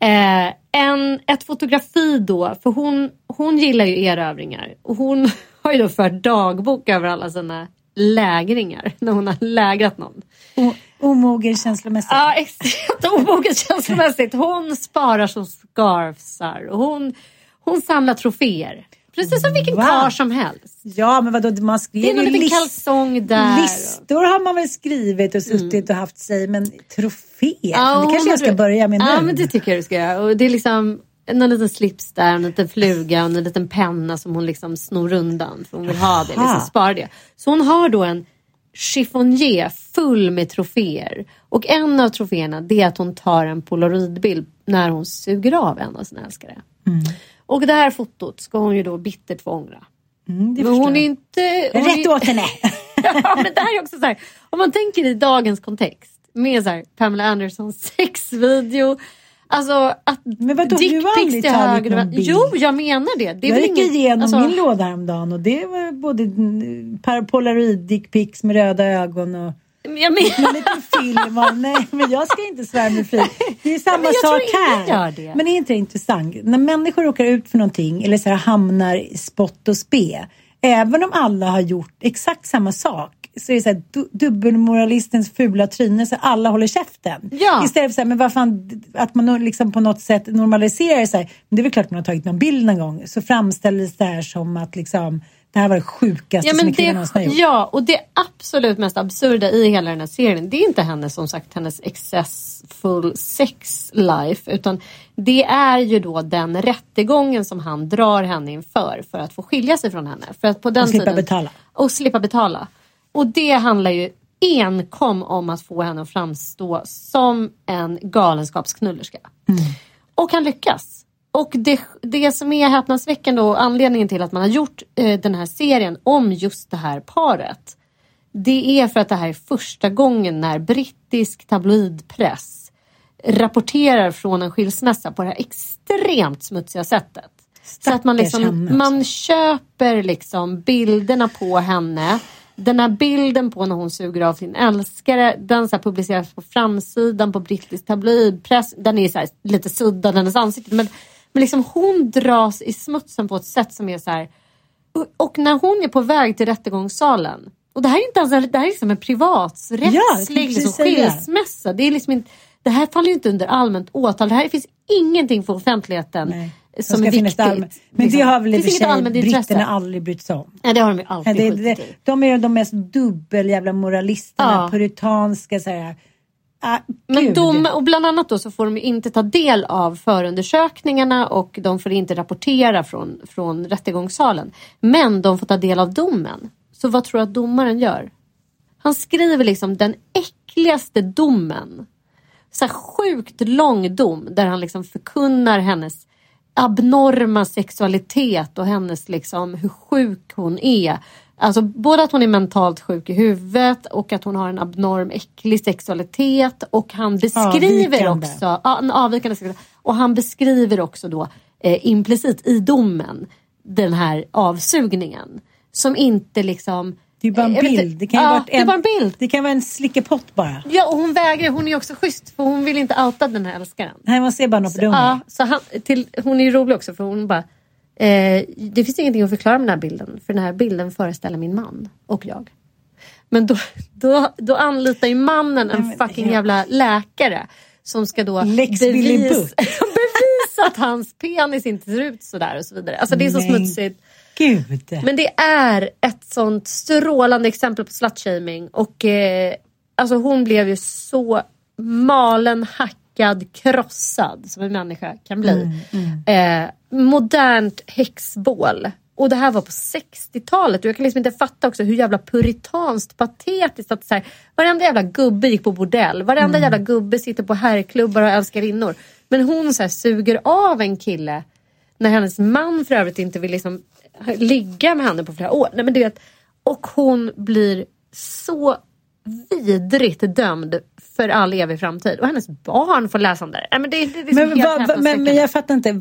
Eh, en, ett fotografi då, för hon, hon gillar ju erövringar. Och hon har ju då fört dagbok över alla sina lägringar när hon har lägrat någon. O- Omogen känslomässigt. Ja, extremt omoget känslomässigt. Hon sparar som scarfsar och hon, hon samlar troféer. Precis som vilken Va? karl som helst. Ja, men vadå, man skrev Det är någon ju list- kalsong där. Listor har man väl skrivit och suttit och haft sig, men troféer, Ja, det kanske jag ska hade- börja med nu. Ja, men det tycker jag du ska göra. Och det är liksom en liten slips där, en liten fluga och en liten penna som hon liksom snor undan för hon vill ha det, liksom spara det. Så hon har då en chiffonier full med troféer. Och en av troféerna det är att hon tar en polaroidbild när hon suger av en av sina älskare. Och det här fotot ska hon ju då bittert få ångra. Mm, det Men hon är inte... hon är- Rätt åt henne! ja, men det här är också så här, om man tänker i dagens kontext med så här, Pamela Andersons sexvideo. Alltså att Men vadå, du har aldrig tagit höger någon bild? Jo, jag menar det. det är jag gick ingen- igenom alltså, min låda häromdagen och det var både polaroid dickpics med röda ögon och Jag en menar, liten film. Och, nej, men jag ska inte svära mig fri. Det är samma men jag sak här. gör det. Men är inte det intressant? När människor råkar ut för någonting eller så här hamnar i spott och spe. Även om alla har gjort exakt samma sak så är det så här, du, dubbelmoralistens fula tryne så alla håller käften. Ja. Istället för så här, men vad fan, att man liksom på något sätt normaliserar så här, men det är väl klart man har tagit någon bild någon gång. Så framställs det här som att liksom, det här var det sjukaste ja, som men en kvinna det, någonsin har gjort. ja, och det absolut mest absurda i hela den här serien det är inte hennes som sagt hennes excessful sex life utan det är ju då den rättegången som han drar henne inför för att få skilja sig från henne. För att på den Och slippa tiden, betala. Och slippa betala. Och det handlar ju enkom om att få henne att framstå som en galenskapsknullerska. Och han lyckas. Och det, det som är häpnadsväckande och anledningen till att man har gjort eh, den här serien om just det här paret. Det är för att det här är första gången när brittisk tabloidpress rapporterar från en skilsmässa på det här extremt smutsiga sättet. Så att man, Stackars liksom, man köper liksom bilderna på henne. Den här bilden på när hon suger av sin älskare, den så publiceras på framsidan på brittisk tabloidpress. Den är så lite suddad, hennes ansikte. Men, men liksom hon dras i smutsen på ett sätt som är så här. Och, när hon är på väg till rättegångssalen. Och det här är inte ens en- det här är liksom en privatsrättslig Ja, liksom, skilsmässa. Det, är liksom inte, det här faller ju inte under allmänt åtal. Det här finns ingenting för offentligheten Nej. Som är viktigt. allmän- Men liksom. det har väl i och för sig britterna aldrig brytt sig om. Nej, det har de ju alltid det, det, i. de är de mest dubbel jävla moralisterna, Ja. puritanska så här. Ah, Men dom, och bland annat då så får de inte ta del av förundersökningarna och de får inte rapportera från, från rättegångssalen. Men de får ta del av domen. Så vad tror du att domaren gör? Han skriver liksom den äckligaste domen. Så sjukt lång dom där han liksom förkunnar hennes abnorma sexualitet och hennes liksom hur sjuk hon är. Alltså både att hon är mentalt sjuk i huvudet och att hon har en abnorm äcklig sexualitet och han beskriver Avvikande. också ja, en avvikande sexualitet. och han beskriver också då eh, implicit i domen den här avsugningen som inte liksom Det är bara en vet bild. Det kan ja, varit det är bara en bild. Det kan vara en slickepott bara. Ja, och hon vägrar. Hon är också schysst för hon vill inte outa den här älskaren. Nej, man ser bara något på. Ja, så han, till, hon är ju rolig också för hon bara eh, Det finns ingenting att förklara med den här bilden för den här bilden föreställer min man och jag. Men då, då, då anlitar ju mannen en fucking ja. jävla läkare som ska då Lex bevis, bevisa att hans penis inte ser ut sådär och så vidare. Alltså det är så Nej. smutsigt. Gud. Men det är ett sånt strålande exempel på slutshaming och eh, alltså hon blev ju så malen, hackad, krossad som en människa kan bli. Eh, modernt häxbål. Och det här var på 60-talet och jag kan liksom inte fatta också hur jävla puritanskt patetiskt att så här, varenda jävla gubbe gick på bordell, varenda jävla gubbe sitter på herrklubbar och älskarinnor. Men hon så här, suger av en kille när hennes man för övrigt inte vill liksom ligga med henne på flera år. Nej, men du vet, och hon blir så vidrigt dömd för all evig framtid. Och hennes barn får läsa om det. Nej, men det, det, det är Men, vad- men, men jag fattar inte.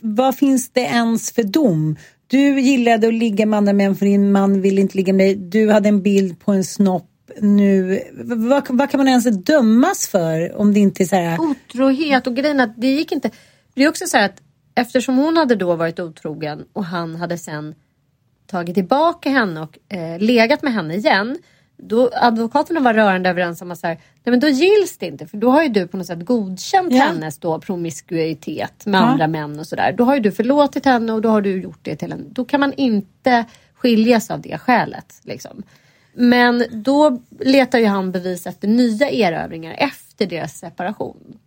Vad finns det ens för dom? Du gillade att ligga med andra män för din man vill inte ligga med dig. Du hade en bild på en snopp. Nu, vad, vad kan man ens dömas för om det inte är så här... otrohet och grejen att det gick inte. Det är också så här att eftersom hon hade då varit otrogen och han hade sen tagit tillbaka henne och eh, legat med henne igen. Då advokaterna var rörande överens om att så här, nej men då gills det inte för då har ju du på något sätt godkänt Ja. hennes då promiskuitet med Ja. andra män och sådär. Då har ju du förlåtit henne och då har du gjort det till en. Då kan man inte skiljas av det skälet. Liksom. Men då letar ju han bevis efter nya erövringar efter deras separation.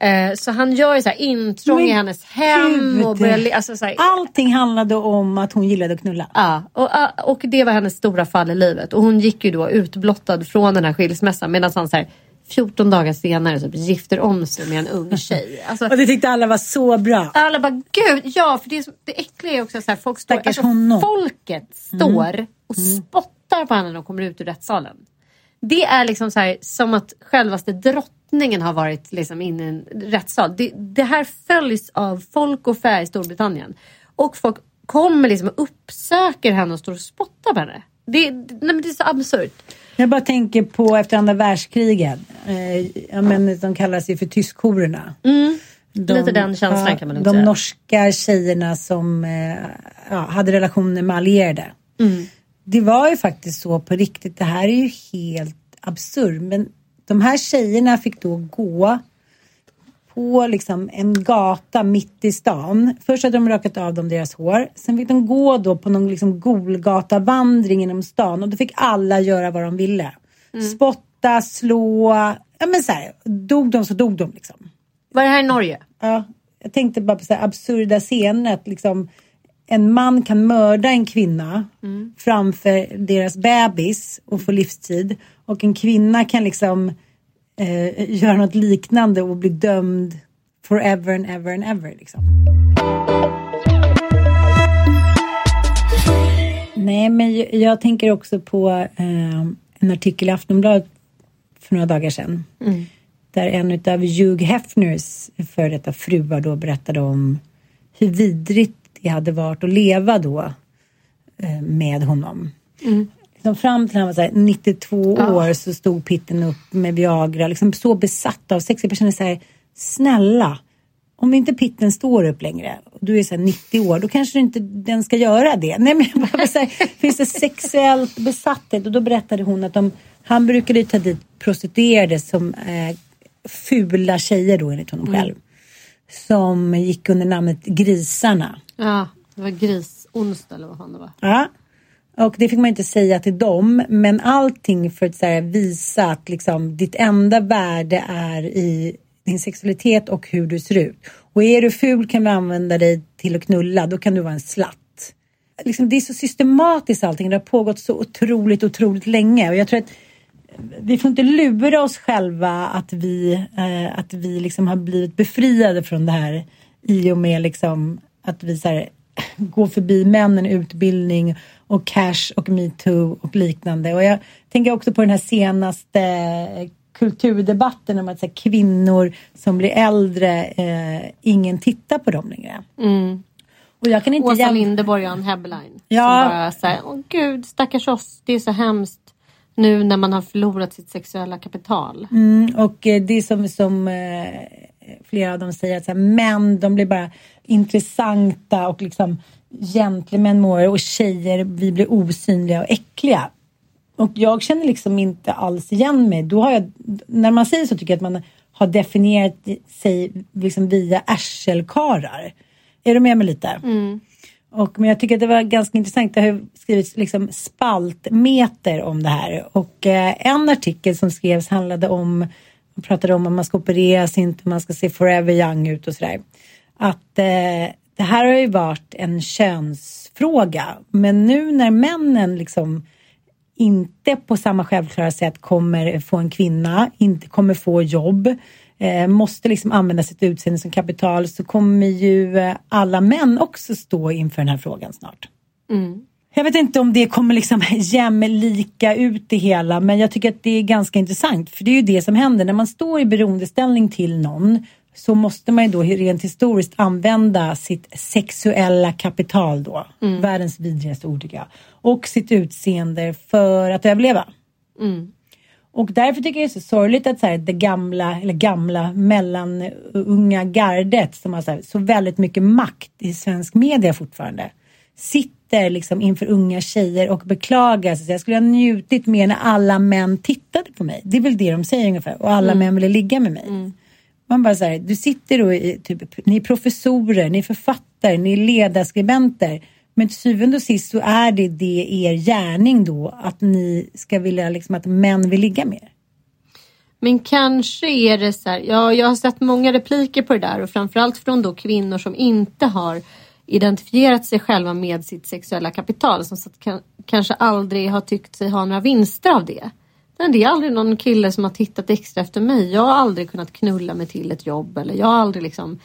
Eh, så han gör så här intrång i Men hennes hem och börjar, alltså så här, Allting handlade om att hon gillade att knulla. Ja, och, och det var hennes stora fall i livet. Och hon gick ju då utblottad från den här skilsmässan medan han så här, 14 dagar senare typ, gifter om sig med en ung tjej. Alltså, Och det tyckte alla var så bra. alla bara gud, ja för det, är så- det äckliga är också så här, folk står, alltså, folket står och spottar på henne när de kommer ut ur rättssalen. Det är liksom så här, som att självaste drottningen har varit liksom inne i en rättssal. Det, det här följs av folk och fä i Storbritannien. Och folk kommer liksom och uppsöker henne och står och spottar på henne. Det, nej men det är så absurt. Jag bara tänker på efter andra världskriget. Eh, ja, men de kallas ju för tyskjorerna. De, Lite den känslan kan man nog De säga. norska tjejerna som eh, ja, hade relationer med allierade. Mm. Det var ju faktiskt så på riktigt. Det här är ju helt absurt. Men de här tjejerna fick då gå på liksom en gata mitt i stan. Först hade de rakat av dem deras hår. Sen fick de gå då på någon liksom Golgatavandring genom stan och då fick alla göra vad de ville. Mm. Spotta, slå, ja men så här, dog de så dog de liksom. Var det här i Norge? Ja, jag tänkte bara på så absurda scener att liksom en man kan mörda en kvinna framför deras bebis och få livstid och en kvinna kan liksom eh, göra något liknande och bli dömd forever and ever and ever. Liksom. Nej, men jag, tänker också på eh, en artikel i Aftonbladet för några dagar sedan. Där en av Hugh Hefners före detta fruar då berättade om hur vidrigt det hade varit att leva då eh, med honom. Liksom fram till han var så här, 92 år så stod Pitten upp med Viagra, liksom så besatt av sex. Jag kände så här, snälla, om inte Pitten står upp längre och du är så här 90 år, då kanske inte den ska göra det. Nej, men jag bara så här, finns det sexuellt besatthet? Och då berättade hon att de, han brukade ju ta dit prostituerade som eh, fula tjejer då enligt honom själv. Som gick under namnet Grisarna. Ja, det var grisonsdag eller vad fan det var. Ja. Och det fick man inte säga till dem, men allting för att så här, visa att liksom, ditt enda värde är i din sexualitet och hur du ser ut. Och är du ful kan vi använda dig till att knulla, då kan du vara en slatt. Liksom, det är så systematiskt allting, det har pågått så otroligt, otroligt länge. Och jag tror att vi får inte lura oss själva att vi, eh, att vi liksom har blivit befriade från det här i och med liksom att vi så här, går förbi männen, utbildning och cash och metoo och liknande. Och jag tänker också på den här senaste eh, kulturdebatten om att så här, kvinnor som blir äldre, eh, ingen tittar på dem längre. Och jag kan inte Åsa jäm- Linderborg har en headline. Ja. Som bara säger, åh gud stackars oss, det är så hemskt nu när man har förlorat sitt sexuella kapital. Mm, och eh, det är som, som eh, flera av dem säger att så här, män de blir bara intressanta och liksom gentlemän mår och tjejer vi blir osynliga och äckliga. Och jag känner liksom inte alls igen mig. Då har jag, när man säger så tycker jag att man har definierat sig liksom via ärselkarlar. Är du med mig lite? Och, men jag tycker att det var ganska intressant. Det har skrivits liksom spaltmeter om det här. Och eh, en artikel som skrevs handlade om, man pratade om om man ska opereras, inte man ska se forever young ut och sådär. Att eh, det här har ju varit en könsfråga. Men nu när männen liksom inte på samma självklara sätt kommer få en kvinna, inte kommer få jobb, eh, måste liksom använda sitt utseende som kapital så kommer ju eh, alla män också stå inför den här frågan snart. Jag vet inte om det kommer liksom jämlika ut det hela men jag tycker att det är ganska intressant för det är ju det som händer när man står i beroendeställning till någon så måste man ju då rent historiskt använda sitt sexuella kapital då. Världens vidrigaste ord tycker jag. Och sitt utseende för att överleva. Och därför tycker jag det är så sorgligt att så här, det gamla, eller gamla mellanunga gardet som har så, här, så väldigt mycket makt i svensk media fortfarande sitter liksom inför unga tjejer och beklagar sig. Jag skulle ha njutit mer när alla män tittade på mig. Det är väl det de säger ungefär. Och alla män ville ligga med mig. Man bara så här, du sitter och i, typ, ni är professorer, ni är författare, ni är ledarskribenter. Men till syvende och sist så är det det er gärning då att ni ska vilja liksom att män vill ligga med er. Men kanske är det så här, ja, jag har sett många repliker på det där och framförallt från då kvinnor som inte har identifierat sig själva med sitt sexuella kapital som så att kanske aldrig har tyckt sig ha några vinster av det. Nej, det är aldrig någon kille som har tittat extra efter mig. Jag har aldrig kunnat knulla mig till ett jobb eller jag har aldrig liksom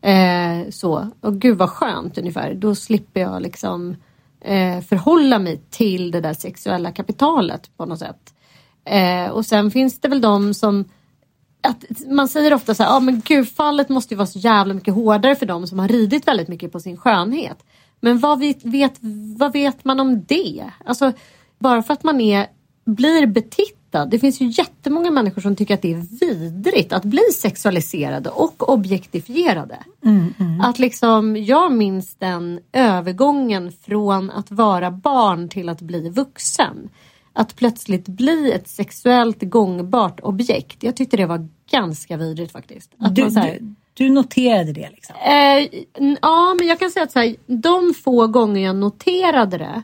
eh, så. Och gud vad skönt ungefär. Då slipper jag liksom eh, förhålla mig till det där sexuella kapitalet på något sätt. Eh, och sen finns det väl de som att man säger ofta så här, ja ah, men gud fallet måste ju vara så jävla mycket hårdare för dem som har ridit väldigt mycket på sin skönhet. Men vad vet, vet, vad vet man om det? Alltså bara för att man är, blir betittad. Det finns ju jättemånga människor som tycker att det är vidrigt att bli sexualiserade och objektifierade. Att liksom, jag minns den övergången från att vara barn till att bli vuxen. Att plötsligt bli ett sexuellt gångbart objekt. Jag tyckte det var ganska vidrigt faktiskt. Att Du, här- du, du noterade det liksom? Eh, ja, men jag kan säga att så här, de få gånger jag noterade det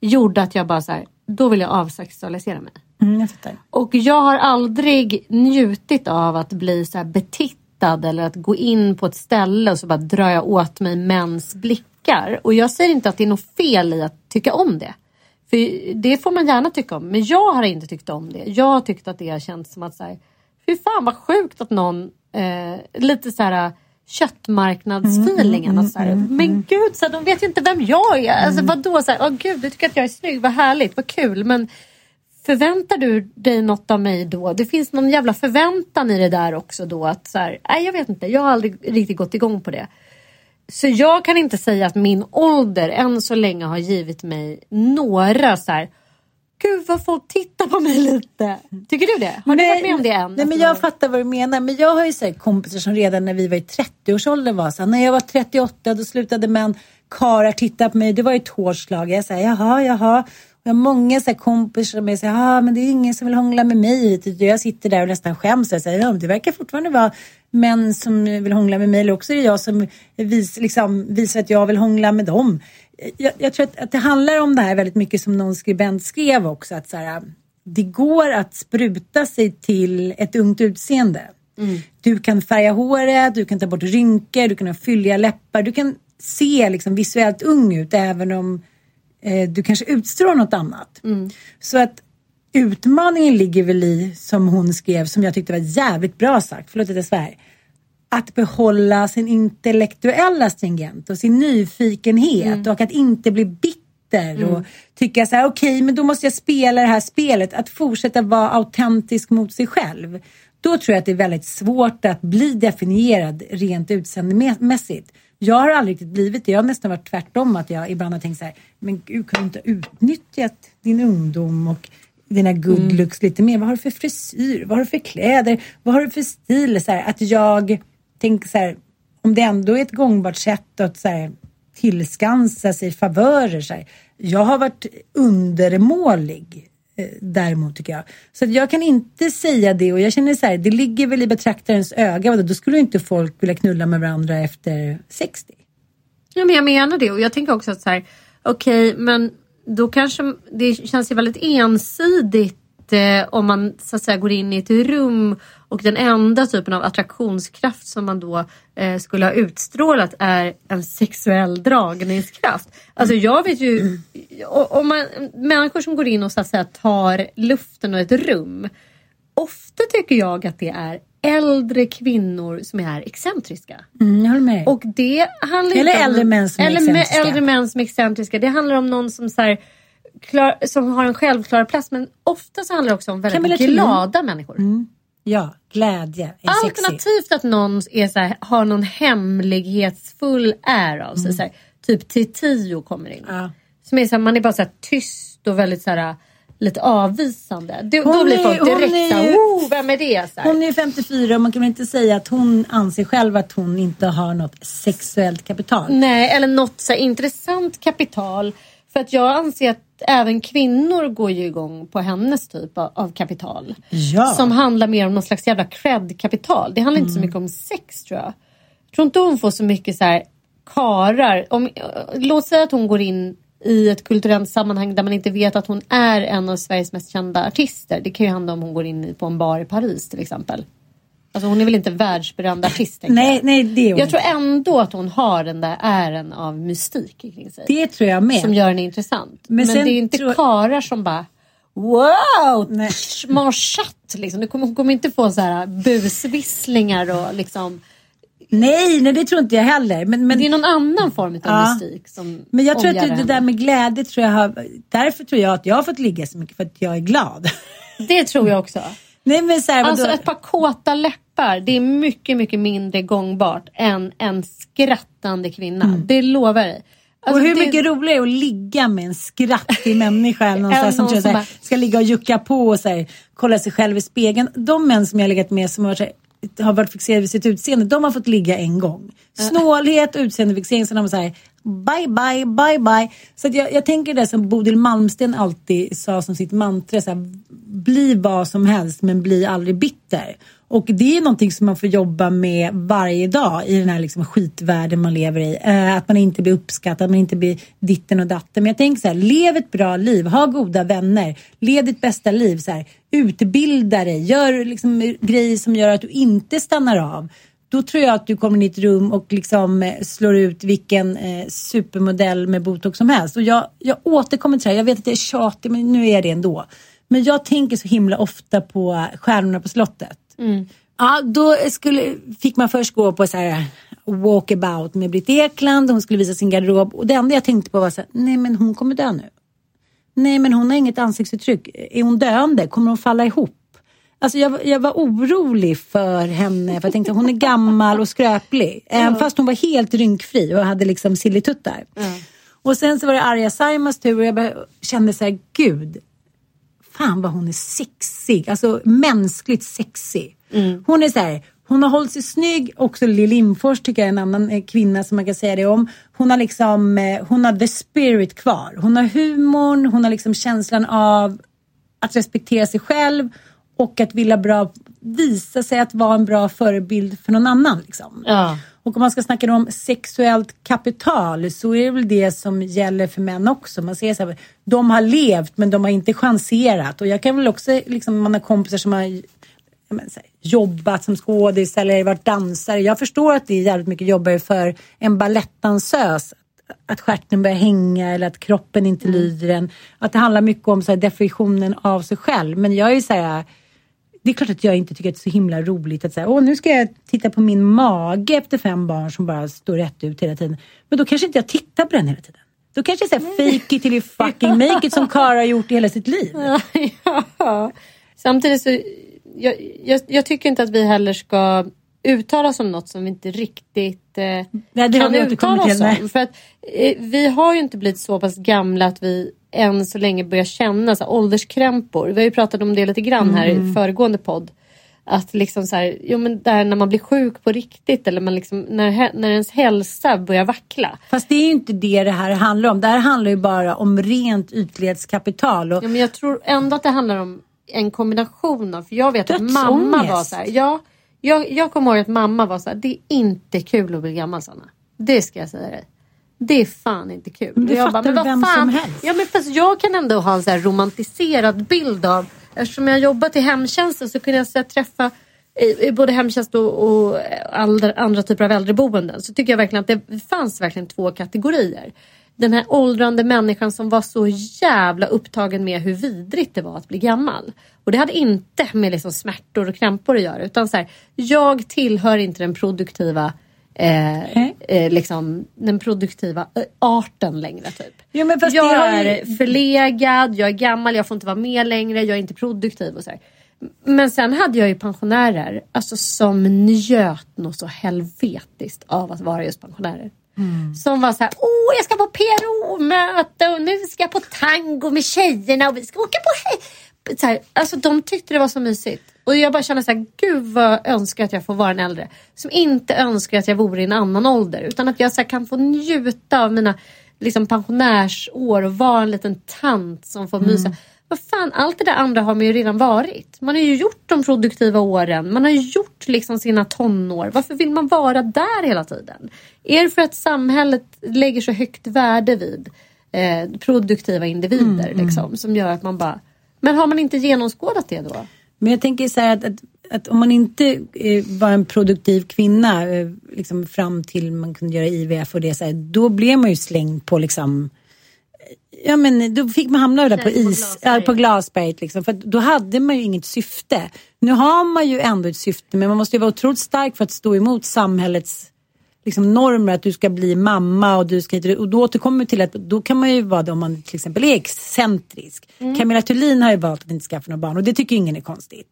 gjorde att jag bara så här, då vill jag avsexualisera mig. Mm, jag fattar. Och jag har aldrig njutit av att bli så betittad eller att gå in på ett ställe och så bara drar jag åt mig mäns blickar. Och jag säger inte att det är något fel i att tycka om det. För det får man gärna tycka om. Men jag har inte tyckt om det. Jag har tyckt att det har känts som att så här, fy fan vad sjukt att någon eh, lite så här köttmarknadsfeelingen. att så här, men gud, så här, de vet ju inte vem jag är. Alltså vadå, så här, åh gud, du tycker att jag är snygg, vad härligt, vad kul. Men förväntar du dig något av mig då? Det finns någon jävla förväntan i det där också då. att så här, Nej, jag vet inte, jag har aldrig riktigt gått igång på det. Så jag kan inte säga att min ålder än så länge har givit mig några så här. Gud vad folk tittar på mig lite. Tycker du det? Har du varit med om det än? Nej men jag fattar vad du menar. Men jag har ju så kompisar som redan när vi var i 30-årsåldern var så här, När jag var 38 då slutade män karlar titta på mig. Det var ju ett hårt slag. Jag säger jaha, jaha. Jag har många så här kompisar som säger ja men det är ingen som vill hångla med mig. Jag sitter där och nästan skäms. Jag säger ja, det verkar fortfarande vara män som vill hångla med mig. Eller också är det jag som vis, liksom, visar att jag vill hångla med dem. Jag, jag tror att, att, det handlar om det här väldigt mycket som någon skribent skrev också. Att så här, det går att spruta sig till ett ungt utseende. Mm. Du kan färga håret, du kan ta bort rynkor, du kan ha fylliga läppar. Du kan se liksom visuellt ung ut även om eh, du kanske utstrålar något annat. Mm. Så att utmaningen ligger väl i, som hon skrev, som jag tyckte var jävligt bra sagt, förlåt att jag svär, att behålla sin intellektuella stringent och sin nyfikenhet mm. och att inte bli bitter mm. och tycka så här, okej, okay, men då måste jag spela det här spelet. Att fortsätta vara autentisk mot sig själv. Då tror jag att det är väldigt svårt att bli definierad rent utseendemässigt. Jag har aldrig riktigt blivit det. Jag har nästan varit tvärtom. Att jag ibland har tänkt så här, men gud, kan du inte ha utnyttjat din ungdom och dina good mm. looks lite mer? Vad har du för frisyr? Vad har du för kläder? Vad har du för stil? Så här, att jag tänker så här, om det ändå är ett gångbart sätt att så här, tillskansa sig favörer. Så här. Jag har varit undermålig däremot tycker jag. Så jag kan inte säga det och jag känner så här, det ligger väl i betraktarens öga. Då skulle inte folk vilja knulla med varandra efter 60. Ja men jag menar det och jag tänker också att så här, okej okay, men då kanske det känns ju väldigt ensidigt eh, om man så att säga går in i ett rum och den enda typen av attraktionskraft som man då eh, skulle ha utstrålat är en sexuell dragningskraft. Alltså jag vet ju, om man, människor som går in och så att säga tar luften och ett rum. Ofta tycker jag att det är äldre kvinnor som är excentriska. Mm, jag håller med. Och det handlar eller äldre män som är excentriska. Äldre män som är excentriska. Det handlar om någon som så här, klar, som har en självklar plats men ofta så handlar det också om väldigt glada människor. Mm. Ja, glädje är Alternativt sexy. att någon är så här, har någon hemlighetsfull är av sig. Mm. Så här, typ Tio kommer in. Ja. Som är så här, man är bara så tyst och väldigt så här, lite avvisande. Då, då blir folk direkt är, såhär, oh, vem är det? Så här. Hon är 54 och man kan väl inte säga att hon anser själv att hon inte har något sexuellt kapital. Nej, eller något så intressant kapital. För att jag anser att även kvinnor går ju igång på hennes typ av, av kapital. Ja. Som handlar mer om någon slags jävla cred-kapital. Det handlar mm. inte så mm. mycket om sex tror jag. Jag tror inte hon får så mycket så här karar. Om, låt säga att hon går in i ett kulturellt sammanhang där man inte vet att hon är en av Sveriges mest kända artister. Det kan ju handla om hon går in på en bar i Paris till exempel. Alltså hon är väl inte världsberömd artist? Nej, jag. nej, det är hon Jag tror ändå att hon har den där ären av mystik kring sig. Det tror jag med. Som gör henne intressant. Men, Men det är inte tror... karar som bara Wow! Marchatt liksom. Du kommer, kommer inte få så här busvisslingar och liksom Nej, nej det tror inte jag heller. Men, men... Det är någon annan form av ja. mystik som Men jag tror att det, det där med glädje tror jag har, därför tror jag att jag har fått ligga så mycket för att jag är glad. Det tror jag också. Nej, men så här, alltså ett par kåta läppar, det är mycket, mycket mindre gångbart än en skrattande kvinna. Mm. Det lovar dig. Alltså, och hur det... mycket roligare är att ligga med en skrattig människa någon någon som, som bara... ska ligga och jucka på och så här, kolla sig själv i spegeln. De män som jag har legat med som har varit, har varit fixerade vid sitt utseende, de har fått ligga en gång. Snålhet utseendefixering, sen har man så här, bye bye, bye bye. Så jag, jag tänker det som Bodil Malmsten alltid sa som sitt mantra, så här, bli vad som helst men bli aldrig bitter. Och det är någonting som man får jobba med varje dag i den här liksom skitvärlden man lever i. Eh, att man inte blir uppskattad, att man inte blir ditten och datten. Men jag tänker så här, lev ett bra liv, ha goda vänner, lev ditt bästa liv. Så här, utbilda dig, gör liksom grejer som gör att du inte stannar av då tror jag att du kommer in i ett rum och liksom eh, slår ut vilken eh, supermodell med botox som helst. Och jag, jag återkommer till det här, jag vet att det är tjatigt men nu är det ändå. Men jag tänker så himla ofta på Stjärnorna på slottet. Mm. Ja, då skulle, fick man först gå på så här walkabout med Britt Ekland. Hon skulle visa sin garderob. Och det enda jag tänkte på var så här, nej men hon kommer dö nu. Nej men hon har inget ansiktsuttryck. Är hon döende? Kommer hon falla ihop? Alltså jag, jag var orolig för henne för jag tänkte hon är gammal och skröplig. Även fast hon var helt rynkfri och hade liksom sillituttar. Och sen så var det Arja Saimas tur och jag bara kände så här, gud. Fan vad hon är sexig. Alltså mänskligt sexig. Hon är så här, hon har hållit sig snygg. Också Lill Lindfors tycker jag är en annan eh, kvinna som man kan säga det om. Hon har liksom, eh, hon har the spirit kvar. Hon har humorn, hon har liksom känslan av att respektera sig själv och att vilja bra, visa sig att vara en bra förebild för någon annan. Liksom. Ja. Och om man ska snacka om sexuellt kapital så är det väl det som gäller för män också. Man säger så här, de har levt men de har inte chanserat. Och jag kan väl också, liksom, man har kompisar som har men, här, jobbat som skådis eller varit dansare. Jag förstår att det är jävligt mycket jobbigare för en balettdansös att stjärten börjar hänga eller att kroppen inte lyder en. Att det handlar mycket om så här, definitionen av sig själv. Men jag är så här, det är klart att jag inte tycker att det är så himla roligt att säga, åh nu ska jag titta på min mage efter fem barn som bara står rätt ut hela tiden. Men då kanske inte jag tittar på den hela tiden. Då kanske jag säger fake it till you fucking make it som Kara har gjort i hela sitt liv. ja. Samtidigt så, jag, jag, jag tycker inte att vi heller ska uttala oss om något som vi inte riktigt eh, Nej, det kan uttala oss om. För att, eh, vi har ju inte blivit så pass gamla att vi än så länge börjar känna så här, ålderskrämpor. Vi har ju pratat om det lite grann här Mm. i föregående podd. Att liksom så här, jo men där när man blir sjuk på riktigt eller man liksom, när, när ens hälsa börjar vackla. Fast det är ju inte det det här handlar om. Det här handlar ju bara om rent ytlighetskapital. Och Ja, men jag tror ändå att det handlar om en kombination av, för jag vet att Dödsångest. mamma var så här, ja, jag, jag kommer ihåg att mamma var så här, det är inte kul att bli gammal Sanna. Det ska jag säga dig. Det är fan inte kul. Men det jag fattar vad vem som helst. Ja, men fast jag kan ändå ha en så romantiserad bild av, eftersom jag jobbat i hemtjänsten så kunde jag så här, träffa i, i både hemtjänst och, och andra, andra typer av äldreboenden så tycker jag verkligen att det fanns verkligen två kategorier. Den här åldrande människan som var så jävla upptagen med hur vidrigt det var att bli gammal. Och det hade inte med liksom smärtor och krämpor att göra utan så här, jag tillhör inte den produktiva eh, eh, liksom, den produktiva eh, arten längre typ. Jo, jag ju- är förlegad, jag är gammal, jag får inte vara med längre, jag är inte produktiv och så här. Men sen hade jag ju pensionärer alltså, som njöt något så helvetiskt av att vara just pensionärer. Som var så här, åh jag ska på PRO-möte och nu ska jag på tango med tjejerna och vi ska åka på he-" så här, Alltså de tyckte det var så mysigt. Och jag bara kände så här, gud vad jag önskar att jag får vara en äldre. Som inte önskar att jag vore i en annan ålder. Utan att jag så här, kan få njuta av mina liksom, pensionärsår och vara en liten tant som får mysa. Vad fan, allt det där andra har man ju redan varit. Man har ju gjort de produktiva åren. Man har ju gjort liksom sina tonår. Varför vill man vara där hela tiden? Är det för att samhället lägger så högt värde vid eh, produktiva individer liksom, som gör att man bara... Men har man inte genomskådat det då? Men jag tänker så här att, att, att om man inte eh, var en produktiv kvinna eh, liksom fram till man kunde göra IVF och det så här, då blev man ju slängd på liksom eh, Ja men då fick man hamna där på på is, glasberget. ja, på glasberget liksom. För då hade man ju inget syfte. Nu har man ju ändå ett syfte men man måste ju vara otroligt stark för att stå emot samhällets liksom, normer att du ska bli mamma och du ska och då återkommer vi till att då kan man ju vara det om man till exempel är excentrisk. Mm. Camilla Thulin har ju valt att inte skaffa några barn och det tycker ingen är konstigt.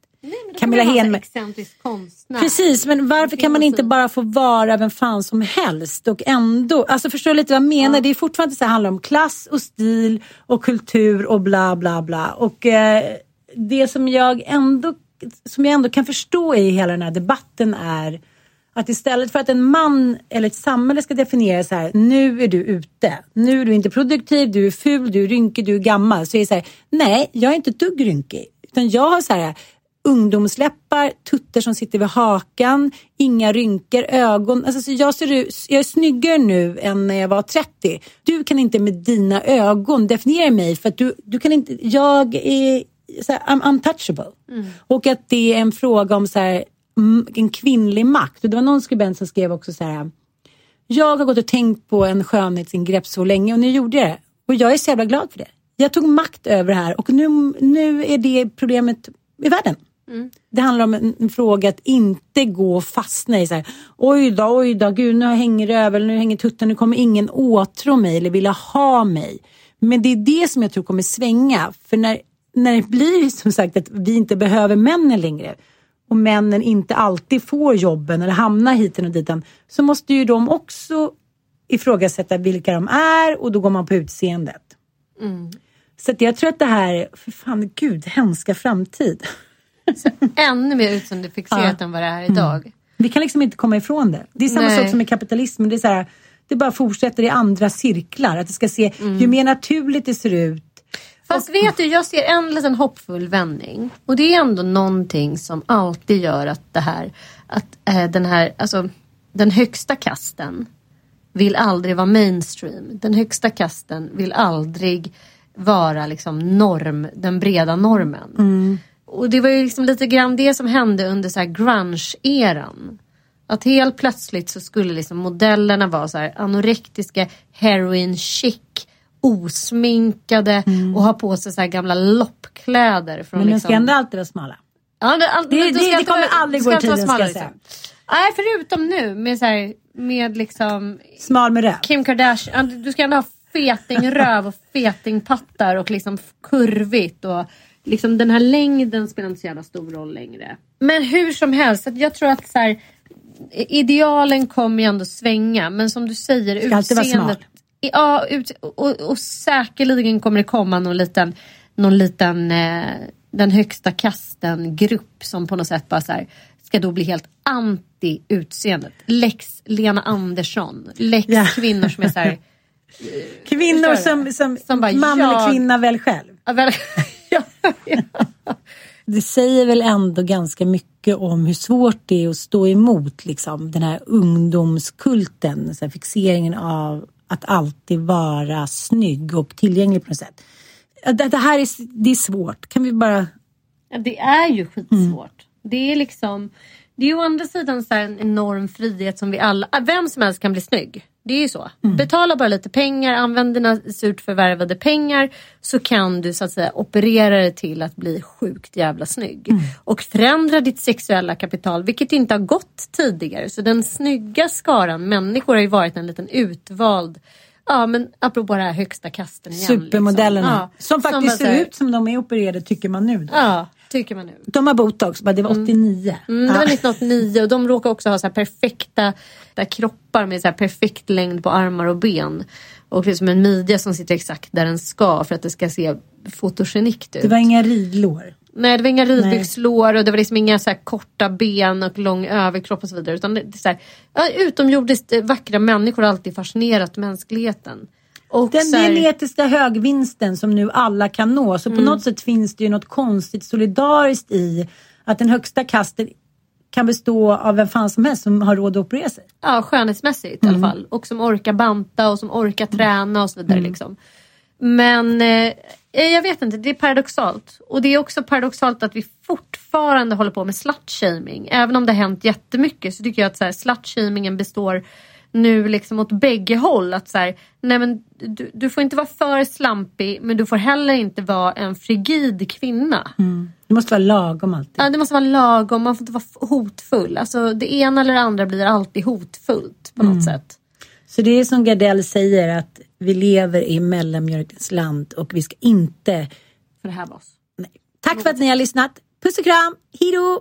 Camilla Henman. Excentrisk konstnär. Precis, men varför kan man inte bara få vara vem fan som helst och ändå, alltså förstår du lite vad jag menar? Det är fortfarande så här, handlar om klass och stil och kultur och bla bla bla. Och eh, det som jag ändå, som jag ändå kan förstå i hela den här debatten är att istället för att en man eller ett samhälle ska definiera så här, nu är du ute, nu är du inte produktiv, du är ful, du är rynkig, du är gammal. Så är det så här, nej, jag är inte ett dugg rynkig. Utan jag har så här, ungdomsläppar, tuttar som sitter vid hakan, inga rynkor, ögon. Alltså, så jag, ser ut, jag är snyggare nu än när jag var 30. Du kan inte med dina ögon definiera mig för att du, du kan inte, jag är så här, I'm untouchable. Och att det är en fråga om så här, mm, en kvinnlig makt. Och det var någon skribent som skrev också så här jag har gått och tänkt på en skönhetsingrepp så länge och nu gjorde jag det. Och jag är så jävla glad för det. Jag tog makt över det här och nu, nu är det problemet i världen. Det handlar om en, en fråga att inte gå och fastna i så här, oj då, oj då, gud nu hänger det över, nu hänger tutten, nu kommer ingen åtrå mig eller vilja ha mig. Men det är det som jag tror kommer svänga. För när när det blir som sagt att vi inte behöver männen längre och männen inte alltid får jobben eller hamnar hit och dit så måste ju de också ifrågasätta vilka de är och då går man på utseendet. Mm. Så jag tror att det här, för fan gud, hemska framtid. Så ännu mer utseendefixerat ja. än vad det är idag. Mm. Vi kan liksom inte komma ifrån det. Det är samma Nej. sak som med kapitalismen. Det är så här, det bara fortsätter i andra cirklar. Att det ska se, mm. ju mer naturligt det ser ut. Fast vet du, jag ser en liten hoppfull vändning. Och det är ändå någonting som alltid gör att det här, att äh, den här, alltså den högsta kasten vill aldrig vara mainstream. Den högsta kasten vill aldrig vara liksom norm, den breda normen. Mm. Och det var ju liksom lite grann det som hände under så grunge-eran. Att helt plötsligt så skulle liksom modellerna vara så anorektiska, heroin chic, osminkade mm. och ha på sig så gamla loppkläder. Från Men de liksom... ska ändå alltid vara smala. Ja, det, all, det, det, det, det kommer aldrig gå i tiden ska jag säga. Liksom. Nej, förutom nu med så här, med liksom... Smal med röv. Kim Kardashian. Du ska ändå ha fetingröv och fetingpattar och liksom kurvigt och liksom den här längden spelar inte så jävla stor roll längre. Men hur som helst, jag tror att så här, idealen kommer ju ändå svänga men som du säger Ska utseendet. Ja, ut, och, och säkerligen kommer det komma någon liten, någon liten eh, den högsta kasten grupp som på något sätt bara så här, ska då bli helt anti utseendet. Lex Lena Andersson. Lex ja. kvinnor som är så här, Kvinnor som, som, som bara, man jag... eller kvinna väl själv. Ja, väl, ja, ja. Det säger väl ändå ganska mycket om hur svårt det är att stå emot liksom, den här ungdomskulten, så här, fixeringen av att alltid vara snygg och tillgänglig på något sätt. Det, det här är, det är svårt, kan vi bara... Ja, det är ju skitsvårt. Mm. Det är liksom, det är å andra sidan så en enorm frihet som vi alla, vem som helst kan bli snygg. Det är ju så. Mm. Betala bara lite pengar, använd dina surt förvärvade pengar så kan du så att säga operera det till att bli sjukt jävla snygg. Mm. Och förändra ditt sexuella kapital, vilket inte har gått tidigare. Så den snygga skaran människor har ju varit en liten utvald Ja men apropå det här högsta kasten igen. Supermodellerna. Liksom. Ja. Som faktiskt som ser ut som de är opererade tycker man nu. Då. Ja, tycker man nu. De har botox, det var 89. Mm. Mm, det var 1989 och de råkar också ha så perfekta där kroppar med så perfekt längd på armar och ben. Och liksom en midja som sitter exakt där den ska för att det ska se fotogenikt ut. Det var inga ridlår. Nej det var inga ridbyxlår och det var liksom inga så korta ben och lång överkropp och så vidare. Utan det, så här, utomjordiskt vackra människor har alltid fascinerat mänskligheten. Och den här... genetiska högvinsten som nu alla kan nå. Så på mm. något sätt finns det ju något konstigt solidariskt i att den högsta kasten kan bestå av vem fan som helst som har råd att operera sig. Ja, skönhetsmässigt mm. i alla mm. fall. Och som orkar banta och som orkar träna och så vidare. Mm. Liksom. Men eh, jag vet inte, det är paradoxalt. Och det är också paradoxalt att vi fortfarande håller på med slutshaming. Även om det har hänt jättemycket så tycker jag att slutshamingen består nu liksom åt bägge håll. Att så här, nej men du, du, får inte vara för slampig men du får heller inte vara en frigid kvinna. Mm. Det måste vara lagom alltid. Ja det måste vara lagom, man får inte vara hotfull. Alltså det ena eller det andra blir alltid hotfullt på något mm. sätt. Så det är som Gardell säger att vi lever i mellanmjölkens land och vi ska inte förhäva oss. Nej. Tack för att ni har lyssnat. Puss och kram, hejdå!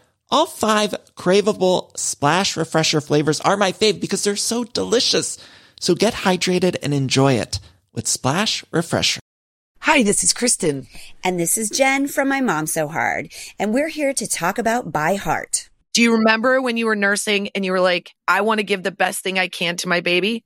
All five craveable splash refresher flavors are my fave because they're so delicious. So get hydrated and enjoy it with Splash Refresher. Hi, this is Kristen. And this is Jen from My Mom So Hard. And we're here to talk about By Heart. Do you remember when you were nursing and you were like, I want to give the best thing I can to my baby?